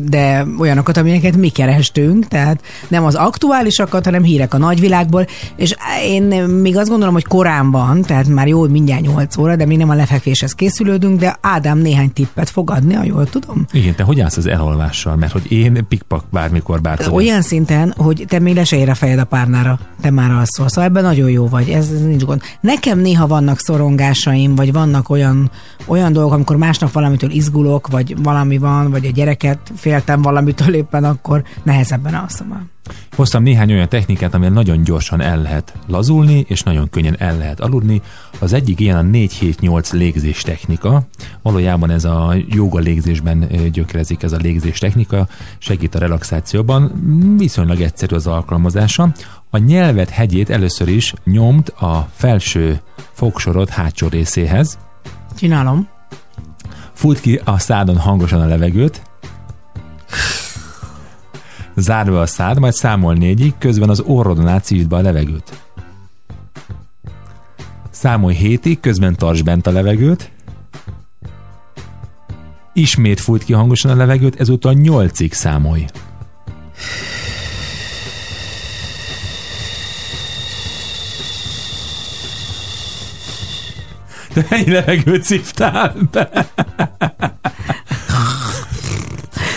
de olyanokat, amelyeket mi kerestünk, tehát nem az aktuálisakat, hanem hírek a nagyvilágból, és én még azt gondolom, hogy korán van, tehát már jó, mindjárt 8 óra, de még nem a lefekvéshez készülődünk, de Ádám néhány tippet fog adni, ha jól tudom. Igen, te hogy állsz az elolvással? Mert hogy én pikpak bármikor bárcsak. Olyan szinten, hogy te még le se ér a fejed a párnára, te már alszol. Szóval ebben nagyon jó vagy, ez, ez nincs gond. Nekem néha vannak szorongásaim, vagy vannak olyan, olyan dolgok, amikor másnap valamitől izgulok, vagy valami van, vagy a gyereket féltem valamitől éppen, akkor nehezebben alszom el. Hoztam néhány olyan technikát, amivel nagyon gyorsan el lehet lazulni, és nagyon könnyen el lehet aludni. Az egyik ilyen a 4-7-8 légzés technika. Valójában ez a joga légzésben gyökerezik ez a légzés technika, segít a relaxációban, viszonylag egyszerű az alkalmazása. A nyelvet hegyét először is nyomt a felső fogsorod hátsó részéhez, Csinálom. fut ki a szádon hangosan a levegőt, zárd be a szád, majd számol négyig, közben az orrodon át be a levegőt. Számolj hétig, közben tartsd bent a levegőt. Ismét fújt ki hangosan a levegőt, ezúttal nyolcig számolj. Te mennyi levegőt szívtál be?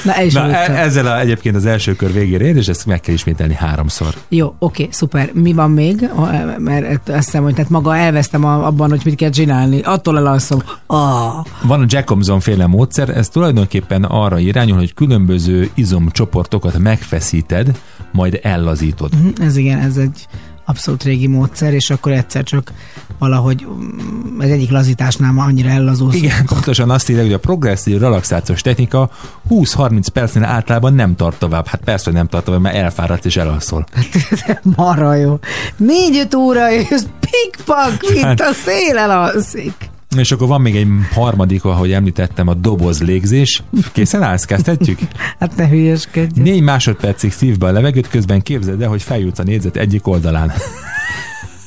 Na, is Na, e- ezzel a, egyébként az első kör végére ér, és ezt meg kell ismételni háromszor. Jó, oké, szuper. Mi van még? A- Mert azt hiszem, hogy tehát maga elvesztem a- abban, hogy mit kell csinálni. Attól elalszom. Ah, Van a Jacobson féle módszer, ez tulajdonképpen arra irányul, hogy különböző izomcsoportokat megfeszíted, majd ellazítod. hm, ez igen, ez egy abszolút régi módszer, és akkor egyszer csak valahogy mm, az egyik lazításnál már annyira ellazulsz. Igen, [laughs] pontosan azt írja, hogy a progresszív relaxációs technika 20-30 percnél általában nem tart tovább. Hát persze, hogy nem tart tovább, mert elfáradsz és elalszol. [laughs] Marha jó. Négy-öt óra, és pikpak, mint Hát- a szél elalszik. És akkor van még egy harmadik, ahogy említettem, a doboz légzés. Készen állsz, kezdhetjük? [laughs] Hát ne hülyeskedj. Négy másodpercig szív be a levegőt, közben képzeld el, hogy feljutsz a négyzet egyik oldalán. [laughs]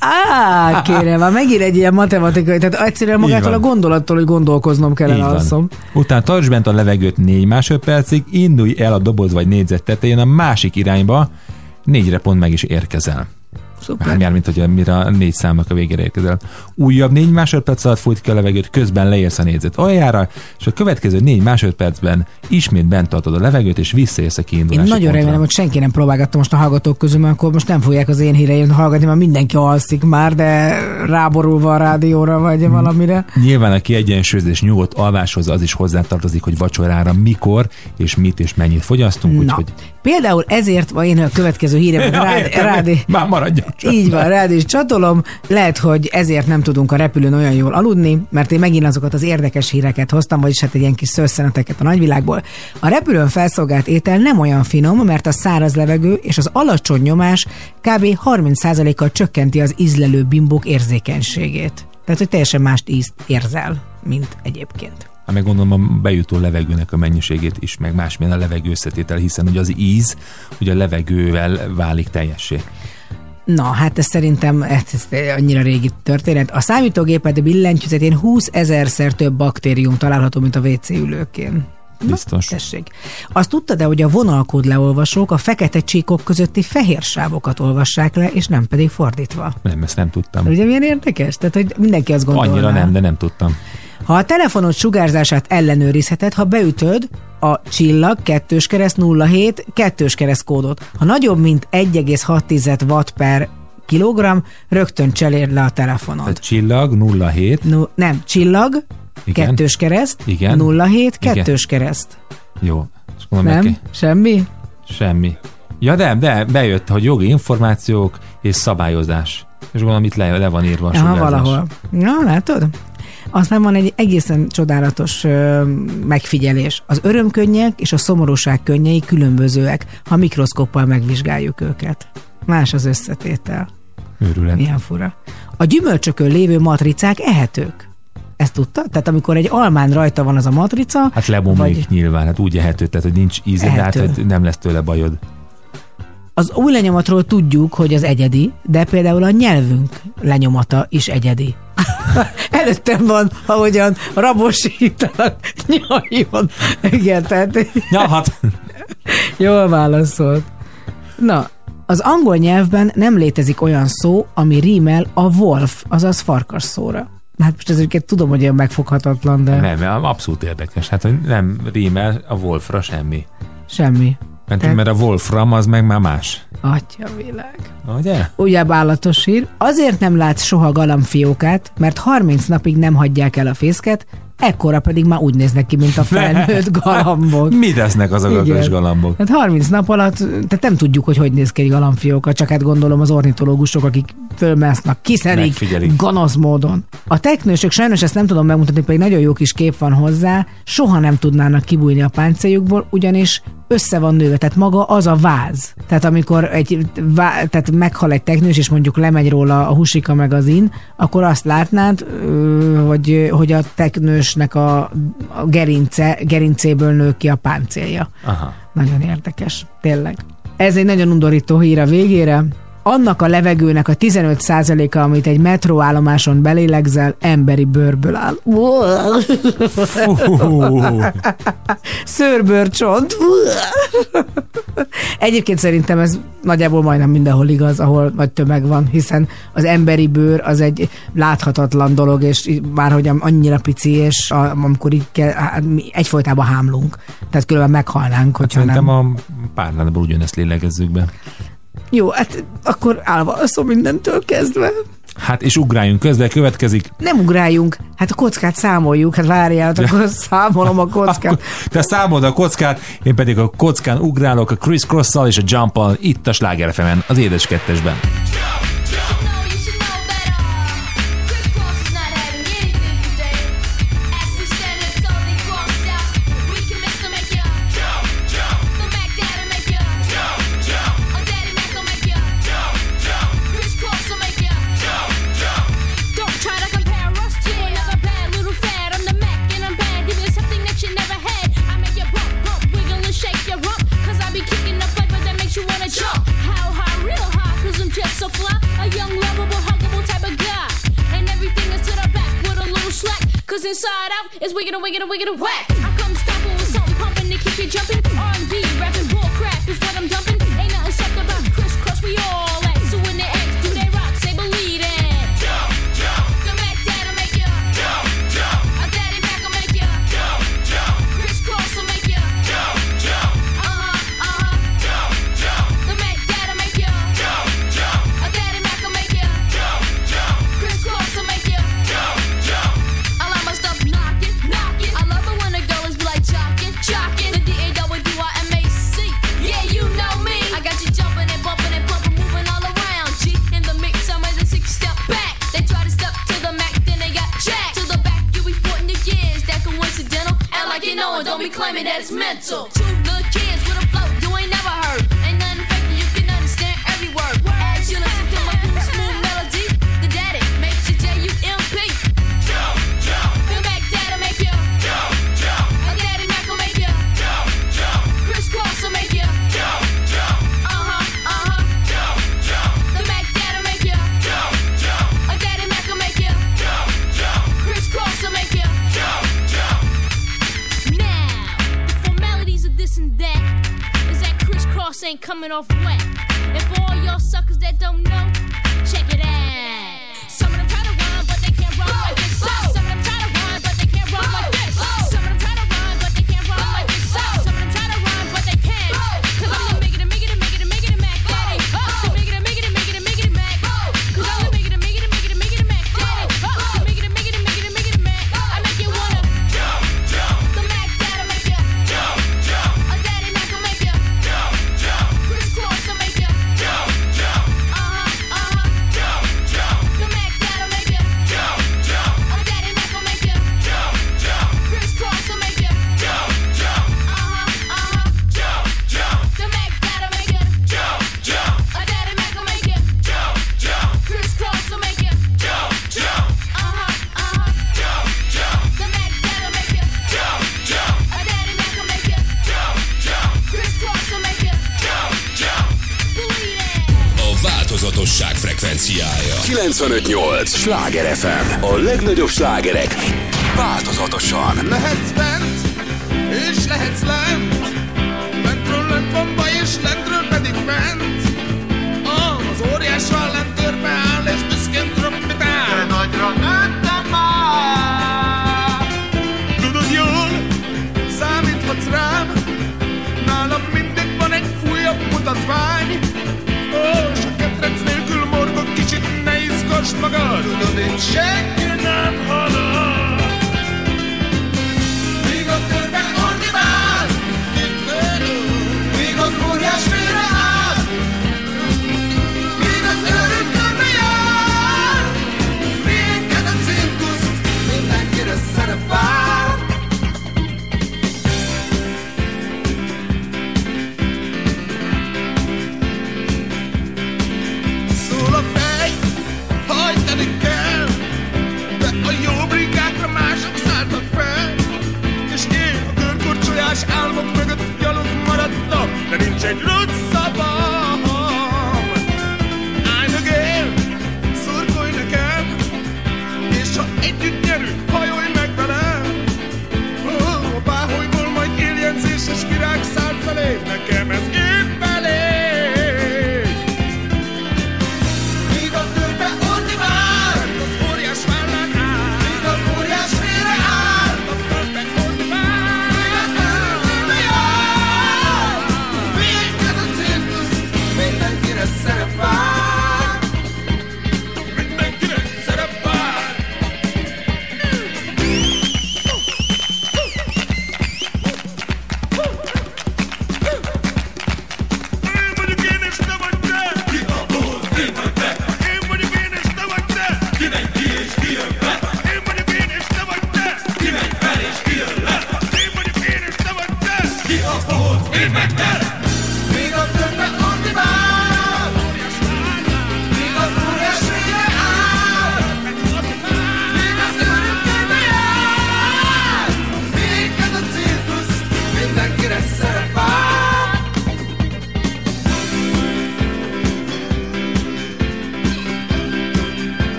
Á, kérem, már megint egy ilyen matematikai, tehát egyszerűen magától a gondolattól, hogy gondolkoznom Így kellene van. alszom. Utána tartsd bent a levegőt négy másodpercig, indulj el a doboz vagy négyzet tetején a másik irányba, négyre pont meg is érkezel. Szuper. Már mint hogy mire a négy számnak a végére érkezel. Újabb négy másodperc alatt fújt ki a levegőt, közben leérsz a négyzet aljára, és a következő négy másodpercben ismét bent tartod a levegőt, és visszaérsz a Én kiindulási nagyon pontra. remélem, hogy senki nem próbálgatta most a hallgatók közül, mert akkor most nem fogják az én híreim hallgatni, mert mindenki alszik már, de ráborulva a rádióra vagy valamire. Nyilván a kiegyensúlyozott és nyugodt alváshoz az is hozzátartozik, hogy vacsorára mikor és mit és mennyit fogyasztunk, Na, úgyhogy például ezért van én a következő híremet [laughs] Ja, rád, rádi, Már maradjon. Így van, rád is csatolom. Lehet, hogy ezért nem tudunk a repülőn olyan jól aludni, mert én megint azokat az érdekes híreket hoztam, vagyis hát egy ilyen kis szösszeneteket a nagyvilágból. A repülőn felszolgált étel nem olyan finom, mert a száraz levegő és az alacsony nyomás kb. 30%-kal csökkenti az ízlelő bimbók érzékenységét. Tehát, hogy teljesen mást ízt érzel, mint egyébként. Hát meg gondolom a bejutó levegőnek a mennyiségét is, meg másmilyen a levegő összetétel, hiszen ugye az íz ugye a levegővel válik teljessé. Na, hát ez szerintem ez, ez annyira régi történet. A számítógéped billentyűzetén 20 ezerszer több baktérium található, mint a WC ülőkén. Biztos. Tessék. Azt tudtad-e, hogy a vonalkód leolvasók a fekete csíkok közötti fehér sávokat olvassák le, és nem pedig fordítva? Nem, ezt nem tudtam. Ugye milyen érdekes? Tehát, hogy mindenki azt gondolná. Annyira nem, de nem tudtam. Ha a telefonod sugárzását ellenőrizheted, ha beütöd a csillag kettős kereszt 07 kettős kereszt kódot. Ha nagyobb, mint 1,6 watt per kilogramm, rögtön cseréld le a telefonod. Tehát csillag 07, No, nem, csillag, Igen. kettős kereszt, Igen. 07 Igen. kettős kereszt. jó. És gondolom, Nem? neki Semmi? semmi. Ja, de, de bejött, hogy jogi információk és szabályozás. És gondolom itt le, le van írva a Aha, valahol. Na, látod? Aztán van egy egészen csodálatos ö, megfigyelés. Az örömkönnyek és a szomorúság könnyei különbözőek, ha mikroszkoppal megvizsgáljuk őket. Más az összetétel. Őrület. Milyen fura. A gyümölcsökön lévő matricák ehetők. Ezt tudta? Tehát amikor egy almán rajta van az a matrica, Hát lebomlik Vagy- nyilván, hát úgy ehető, tehát hogy nincs íze, de hát hogy nem lesz tőle bajod. az új lenyomatról tudjuk, hogy az egyedi, de például a nyelvünk lenyomata is egyedi. [laughs] Előttem van, ahogyan rabosítanak [laughs] nyaljon. Igen, tehát hát [laughs] jól válaszolt. Na, az angol nyelvben nem létezik olyan szó, ami rímel a wolf, azaz farkas szóra. Hát most ezeket tudom, hogy ilyen megfoghatatlan, de nem, abszolút érdekes. Hát, hogy nem rímel a Wolfra semmi. semmi. Mert, Te- mert a Wolfram az meg már más. Atya világ. Ugye? Újabb állatos hír. Azért nem látsz soha galambfiókát, mert 30 napig nem hagyják el a fészket, ekkora pedig már úgy néznek ki, mint a [laughs] felnőtt galambok. Mit esznek azok a Igen. kis galambok? Hát 30 nap alatt, tehát nem tudjuk, hogy hogy néz ki egy galambfióka, csak hát gondolom az ornitológusok, akik fölmásznak, kiszerik Megfigyelik. gonosz módon. A teknősök sajnos ezt nem tudom megmutatni, pedig nagyon jó kis kép van hozzá, soha nem tudnának kibújni a páncéljukból, ugyanis össze van nőve, tehát maga az a váz. Tehát amikor egy vá, tehát meghal egy teknős, és mondjuk lemegy róla a Husika magazin, akkor azt látnád, hogy, hogy a teknősnek a, a gerince, gerincéből nő ki a páncélja. Aha. Nagyon érdekes, tényleg. Ez egy nagyon undorító hír a végére annak a levegőnek a 15%-a, amit egy metróállomáson belélegzel, emberi bőrből áll. Szőrbőrcsont. Egyébként szerintem ez nagyjából majdnem mindenhol igaz, ahol nagy tömeg van, hiszen az emberi bőr az egy láthatatlan dolog, és már hogy annyira pici, és amikor így kell, egyfolytában hámlunk. Tehát különben meghalnánk, hogyha hát nem. Szerintem a párnádból ugyanezt lélegezzük be. Jó, hát akkor állva alszom mindentől kezdve. Hát és ugráljunk közben, következik. Nem ugráljunk, hát a kockát számoljuk, hát várjál, hát ja. akkor számolom a [laughs] kockát. Akkor te számolod a kockát, én pedig a kockán ugrálok a Chris Cross-szal és a jump Itt a Sláger az édes kettesben. Jump! Cause inside out is wicked and wicked and wicked and whack. I come stomping with something pumping to keep you jumping. R&B, rapping bull crap is what I'm dumping. Ain't nothing sucked about crisscross, we all. Sláger FM. A legnagyobb slágerek változatosan. Lehet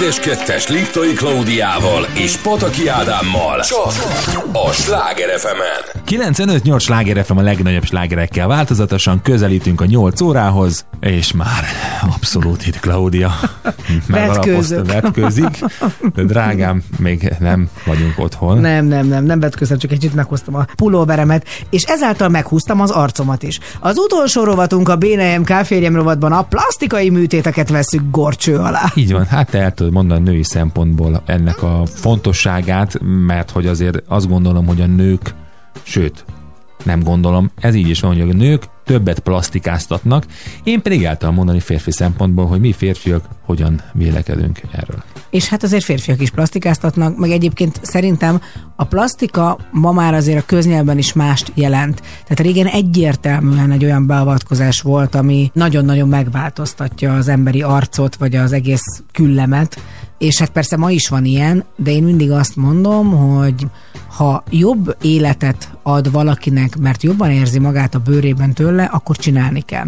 Édes Kettes Liptai Klaudiával és Pataki Ádámmal. Csak a Sláger fm 95-8 sláger FM a legnagyobb slágerekkel változatosan közelítünk a 8 órához, és már abszolút itt Klaudia. [laughs] Vetkőzik, de drágám, még nem vagyunk otthon. Nem, nem, nem, nem vetköztem, csak egy kicsit meghoztam a pulóveremet, és ezáltal meghúztam az arcomat is. Az utolsó rovatunk a BNM Káférjem rovatban a plastikai műtéteket veszük gorcső alá. Így van, hát el tudod mondani női szempontból ennek a fontosságát, mert hogy azért azt gondolom, hogy a nők, sőt, nem gondolom, ez így is van, hogy a nők többet plastikáztatnak, én pedig el tudom mondani férfi szempontból, hogy mi férfiak hogyan vélekedünk erről. És hát azért férfiak is plastikáztatnak, meg egyébként szerintem a plastika ma már azért a köznyelben is mást jelent. Tehát régen egyértelműen egy olyan beavatkozás volt, ami nagyon-nagyon megváltoztatja az emberi arcot, vagy az egész küllemet, és hát persze ma is van ilyen, de én mindig azt mondom, hogy ha jobb életet ad valakinek, mert jobban érzi magát a bőrében tőle, akkor csinálni kell.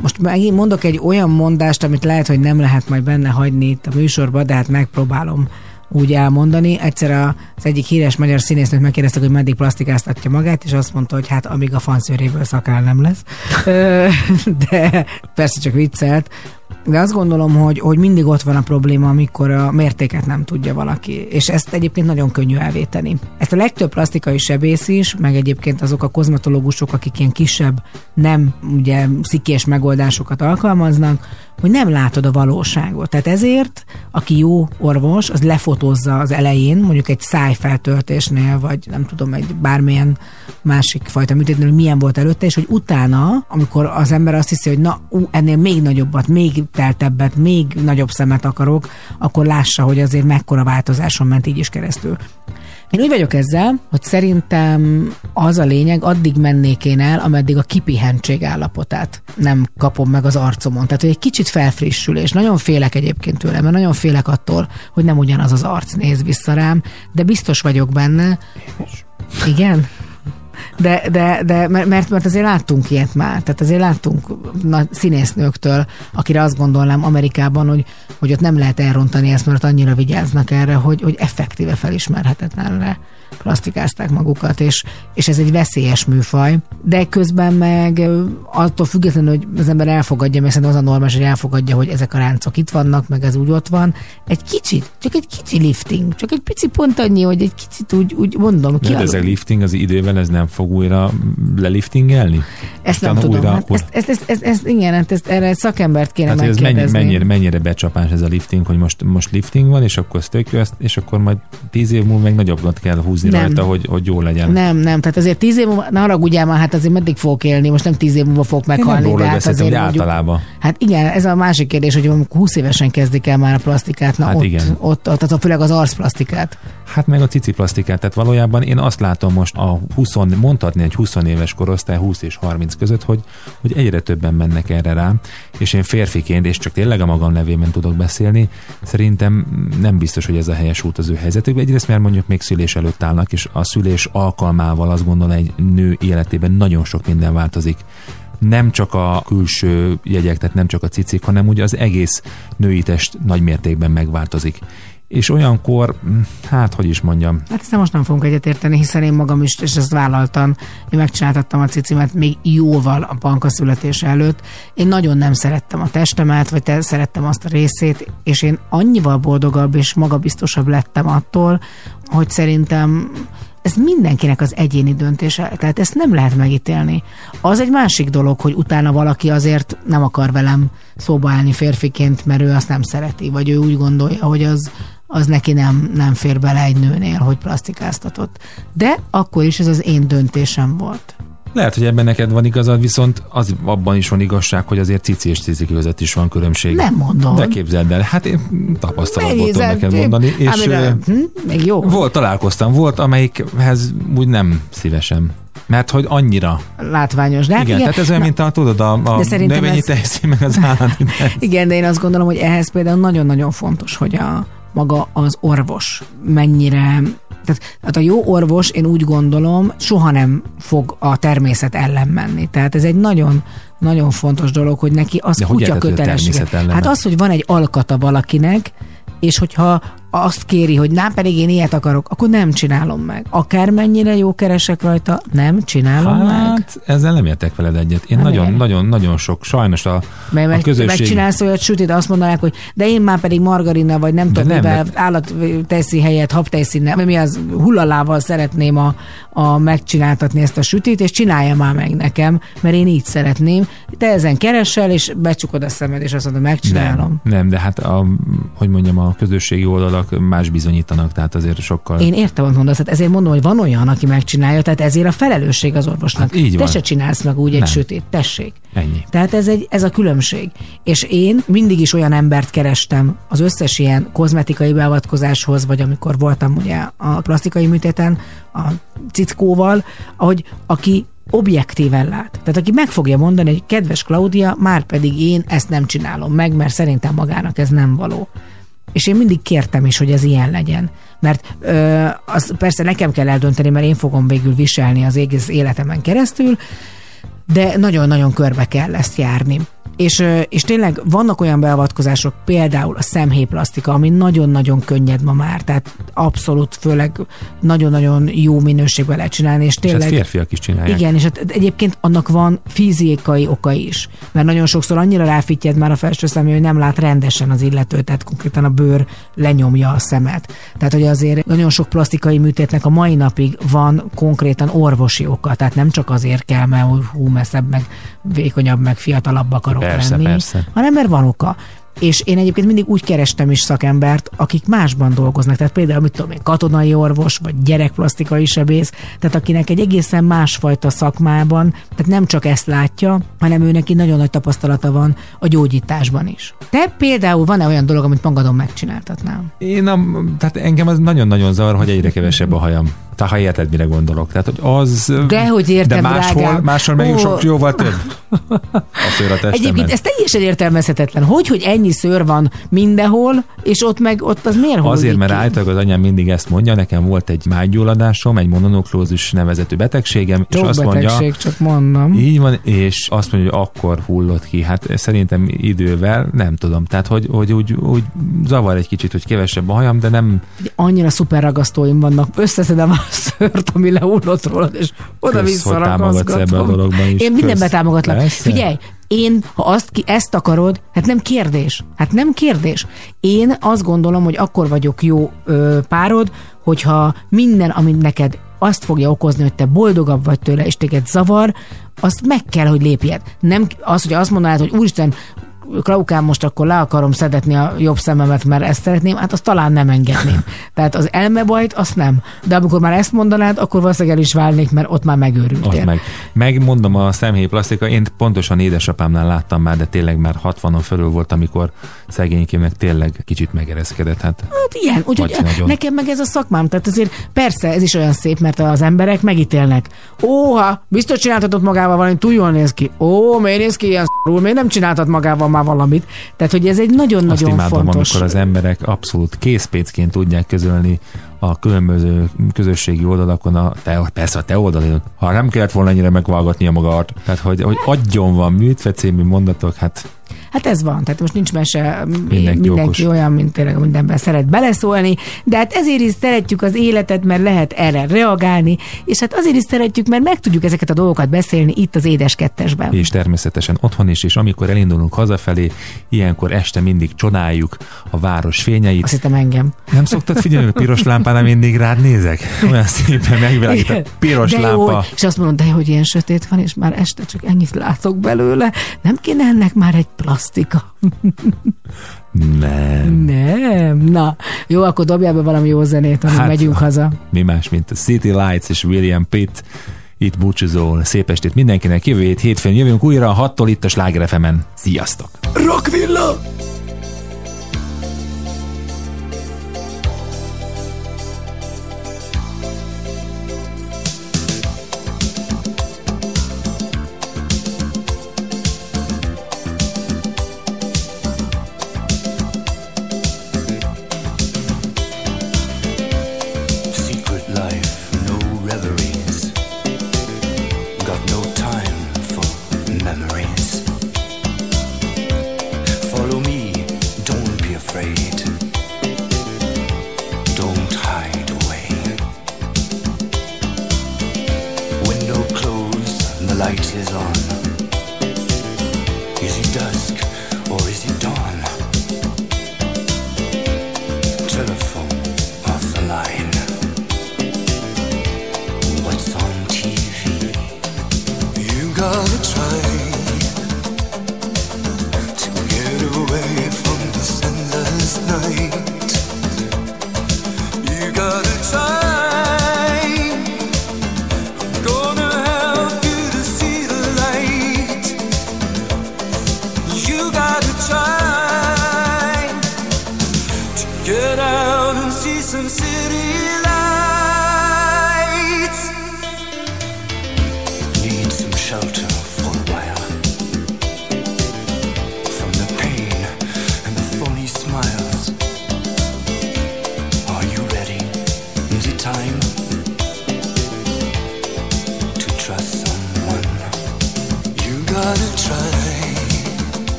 Most megint mondok egy olyan mondást, amit lehet, hogy nem lehet majd benne hagyni itt a műsorban, de hát megpróbálom úgy elmondani. Egyszer az egyik híres magyar színésznőt megkérdeztek, hogy meddig plastikáztatja magát, és azt mondta, hogy hát amíg a fanszőréből szakál nem lesz. [laughs] De persze csak viccelt. De azt gondolom, hogy, hogy mindig ott van a probléma, amikor a mértéket nem tudja valaki, és ezt egyébként nagyon könnyű elvéteni. Ezt a legtöbb plastikai sebész is, meg egyébként azok a kozmetológusok, akik ilyen kisebb, nem ugye szikés megoldásokat alkalmaznak, hogy nem látod a valóságot. Tehát ezért, aki jó orvos, az lefotózza az elején, mondjuk egy szájfeltöltésnél, vagy nem tudom, egy bármilyen másik fajta műtétnél, hogy milyen volt előtte, és hogy utána, amikor az ember azt hiszi, hogy na, ú, ennél még nagyobbat, még teltebbet, még nagyobb szemet akarok, akkor lássa, hogy azért mekkora változáson ment így is keresztül. Én úgy vagyok ezzel, hogy szerintem az a lényeg, addig mennék én el, ameddig a kipihentség állapotát nem kapom meg az arcomon. Tehát, hogy egy kicsit felfrissül, és nagyon félek egyébként tőle, mert nagyon félek attól, hogy nem ugyanaz az arc néz vissza rám, de biztos vagyok benne. Igen? De, de, de mert, mert azért láttunk ilyet már, tehát azért láttunk na, színésznőktől, akire azt gondolnám Amerikában, hogy, hogy ott nem lehet elrontani ezt, mert annyira vigyáznak erre, hogy, hogy effektíve felismerhetetlenre plastikázták magukat, és, és ez egy veszélyes műfaj, de közben meg attól függetlenül, hogy az ember elfogadja, mert szerintem az a normális, hogy elfogadja, hogy ezek a ráncok itt vannak, meg ez úgy ott van, egy kicsit, csak egy kicsi lifting, csak egy pici pont annyi, hogy egy kicsit úgy, úgy mondom, ki De ez a lifting az idővel ez nem fog újra leliftingelni? Ezt nem tudom. újra- hát ezt, ezt, ezt, ezt, ezt, igen, hát ezt, erre egy szakembert kéne Hát, ez mennyi, mennyire, mennyire becsapás ez a lifting, hogy most, most lifting van, és akkor ez tök jó, és akkor majd tíz év múlva meg nagyobbat kell húzni Nem. rajta, hogy, hogy jó legyen. Nem, nem, tehát azért tíz év múlva, ne haragudjál már, hát azért meddig fogok élni, most nem tíz év múlva fogok Én nem meghalni, de hát beszéltem, azért hogy mondjuk, általában. Hát igen, ez a másik kérdés, hogy amikor 20 évesen kezdik el már a plastikát, na Hát ott, igen. ott, ott, tehát főleg az arcplastikát. Hát meg a cici plastikát, tehát valójában én azt látom most a 20, mondhatni egy 20 éves korosztály 20 és 30 között, hogy, hogy egyre többen mennek erre rá, és én férfiként, és csak tényleg a magam nevében tudok beszélni, szerintem nem biztos, hogy ez a helyes út az ő helyzetükben. Egyrészt, mert mondjuk még szülés előtt állnak, és a szülés alkalmával azt gondolom, egy nő életében nagyon sok minden változik nem csak a külső jegyek, tehát nem csak a cicik, hanem ugye az egész női test nagy mértékben megváltozik. És olyankor, hm, hát hogy is mondjam, Hát ezt most nem fogunk egyetérteni, hiszen én magam is, és ezt vállaltam, én megcsináltattam a cicimet még jóval a panka születése előtt. Én nagyon nem szerettem a testemet, vagy te szerettem azt a részét, és én annyival boldogabb és magabiztosabb lettem attól, hogy szerintem ez mindenkinek az egyéni döntése, tehát ezt nem lehet megítélni. Az egy másik dolog, hogy utána valaki azért nem akar velem szóba állni férfiként, mert ő azt nem szereti, vagy ő úgy gondolja, hogy az, az neki nem, nem fér bele egy nőnél, hogy plastikáztatott. De akkor is ez az én döntésem volt. Lehet, hogy ebben neked van igazad, viszont az abban is van igazság, hogy azért cici és cici között is van különbség. Nem mondom. De képzeld el, hát én tapasztalatból tudom neked mondani. És amire- hm, még jó. volt, találkoztam, volt, amelyikhez úgy nem szívesen. Mert hogy annyira. Látványos. De hát igen, tehát ez olyan, na, mint a, tudod, a, a növényi ez- tejszín, meg az [laughs] állati tejszín. Igen, de én azt gondolom, hogy ehhez például nagyon-nagyon fontos, hogy a maga az orvos mennyire tehát, tehát a jó orvos, én úgy gondolom, soha nem fog a természet ellen menni. Tehát ez egy nagyon nagyon fontos dolog, hogy neki az De kutya kötelessége. Hát az, hogy van egy alkata valakinek, és hogyha azt kéri, hogy nem pedig én ilyet akarok, akkor nem csinálom meg. Akármennyire jó keresek rajta, nem csinálom meg. Hát, ezzel nem értek veled egyet. Én Nem nagyon, ér. nagyon, nagyon sok, sajnos a, Mert a meg, közösség... megcsinálsz olyat sütit, azt mondanák, hogy de én már pedig margarinnal, vagy nem tudom, nem, mivel de- állat teszi helyett habtejszínnel, mi az hullalával szeretném a, a megcsináltatni ezt a sütit, és csinálja már meg nekem, mert én így szeretném. Te ezen keresel, és becsukod a szemed, és azt mondod, megcsinálom. Nem, nem, de hát a, hogy mondjam, a közösségi oldalak más bizonyítanak, tehát azért sokkal... Én értem, amit mondasz, hát ezért mondom, hogy van olyan, aki megcsinálja, tehát ezért a felelősség az orvosnak. Hát így Te van. se csinálsz meg úgy egy Nem. sütét, tessék. Ennyi. Tehát ez, egy, ez a különbség. És én mindig is olyan embert kerestem az összes ilyen kozmetikai beavatkozáshoz, vagy amikor voltam ugye a plastikai műtéten a cickóval, ahogy aki objektíven lát. Tehát aki meg fogja mondani, hogy kedves Klaudia, már pedig én ezt nem csinálom meg, mert szerintem magának ez nem való. És én mindig kértem is, hogy ez ilyen legyen. Mert ö, az persze nekem kell eldönteni, mert én fogom végül viselni az egész életemen keresztül, de nagyon-nagyon körbe kell ezt járni. És, és tényleg vannak olyan beavatkozások, például a szemhéjplasztika, ami nagyon-nagyon könnyed ma már, tehát abszolút, főleg nagyon-nagyon jó minőségben lehet csinálni, és És tényleg... ezt férfiak is csinálják. Igen, és hát egyébként annak van fizikai oka is. Mert nagyon sokszor annyira ráfittyed már a felső szemű, hogy nem lát rendesen az illető, tehát konkrétan a bőr lenyomja a szemet. Tehát, hogy azért nagyon sok plastikai műtétnek a mai napig van konkrétan orvosi oka, tehát nem csak azért kell, mert hú, messzebb, meg vékonyabb, meg fiatalabb akarok Persze, lenni, persze. hanem mert van oka. És én egyébként mindig úgy kerestem is szakembert, akik másban dolgoznak. Tehát például, mit tudom én, katonai orvos, vagy gyerekplastikai sebész, tehát akinek egy egészen másfajta szakmában, tehát nem csak ezt látja, hanem ő neki nagyon nagy tapasztalata van a gyógyításban is. Te például van-e olyan dolog, amit magadon megcsináltatnál? Én a, tehát engem az nagyon-nagyon zavar, hogy egyre kevesebb a hajam. Tehát ha érted, mire gondolok. Tehát, hogy az... De hogy értem, De máshol, drágám. máshol meg sok jóval több. A szőr a Egyébként ez teljesen értelmezhetetlen. Hogy, hogy ennyi szőr van mindenhol, és ott meg ott az miért Azért, hullik mert ki? általában az anyám mindig ezt mondja, nekem volt egy mágyulladásom, egy mononuklózis nevezetű betegségem, és Sok azt betegség, mondja, csak mondom. így van, és azt mondja, hogy akkor hullott ki. Hát szerintem idővel, nem tudom. Tehát, hogy, hogy úgy, úgy zavar egy kicsit, hogy kevesebb a hajam, de nem annyira szuper ragasztóim vannak, összeszedem a szőrt, ami lehullott rólad, és oda-vissza is. Én mindenbe támogatlak. Persze. Figyelj, én, ha azt ki, ezt akarod, hát nem kérdés. Hát nem kérdés. Én azt gondolom, hogy akkor vagyok jó ö, párod, hogyha minden, amit neked azt fogja okozni, hogy te boldogabb vagy tőle, és téged zavar, azt meg kell, hogy lépjed. Nem az, hogy azt mondanád, hogy úristen, Klaukám, most akkor le akarom szedetni a jobb szememet, mert ezt szeretném, hát azt talán nem engedném. [laughs] Tehát az elmebajt, azt nem. De amikor már ezt mondanád, akkor valószínűleg el is válnék, mert ott már Az megőrültél. meg. Megmondom a szemhéjplasztika, én pontosan édesapámnál láttam már, de tényleg már 60-on fölül volt, amikor szegénykémnek tényleg kicsit megereszkedett. Hát Hát ilyen, úgyhogy nekem meg ez a szakmám, tehát azért persze ez is olyan szép, mert az emberek megítélnek. Óha, biztos csináltatott magával valamit, túl jól néz ki. Ó, miért néz ki ilyen szarul, miért nem csináltat magával már valamit? Tehát, hogy ez egy azt nagyon-nagyon imádom, fontos. amikor az emberek abszolút készpécként tudják közölni a különböző közösségi oldalakon, a te, persze a te oldalon, ha nem kellett volna ennyire megvágatnia magát. Tehát, hogy, hogy agyon van műtve című mondatok, hát Hát ez van, tehát most nincs mese, Mindenki mindenki, olyan, mint tényleg mindenben szeret beleszólni, de hát ezért is szeretjük az életet, mert lehet erre reagálni, és hát azért is szeretjük, mert meg tudjuk ezeket a dolgokat beszélni itt az Édes Kettesben. és természetesen otthon is, és amikor elindulunk hazafelé, ilyenkor este mindig csodáljuk a város fényeit. Azt hittem engem. Nem szoktad figyelni, hogy a piros lámpánál mindig rád nézek? [laughs] Olyan szépen megvilágít a piros de lámpa. Jó, és azt mondod, de hogy ilyen sötét van, és már este csak ennyit látok belőle. Nem kéne ennek már egy plastika? Nem. Nem. Na, jó, akkor dobjál be valami jó zenét, amíg Hát, megyünk haza. Mi más, mint a City Lights és William Pitt. Itt búcsúzol. Szép estét mindenkinek. Jövő hét hétfőn jövünk újra, 6-tól itt a Sláger FM-en. Sziasztok! Rockvilla!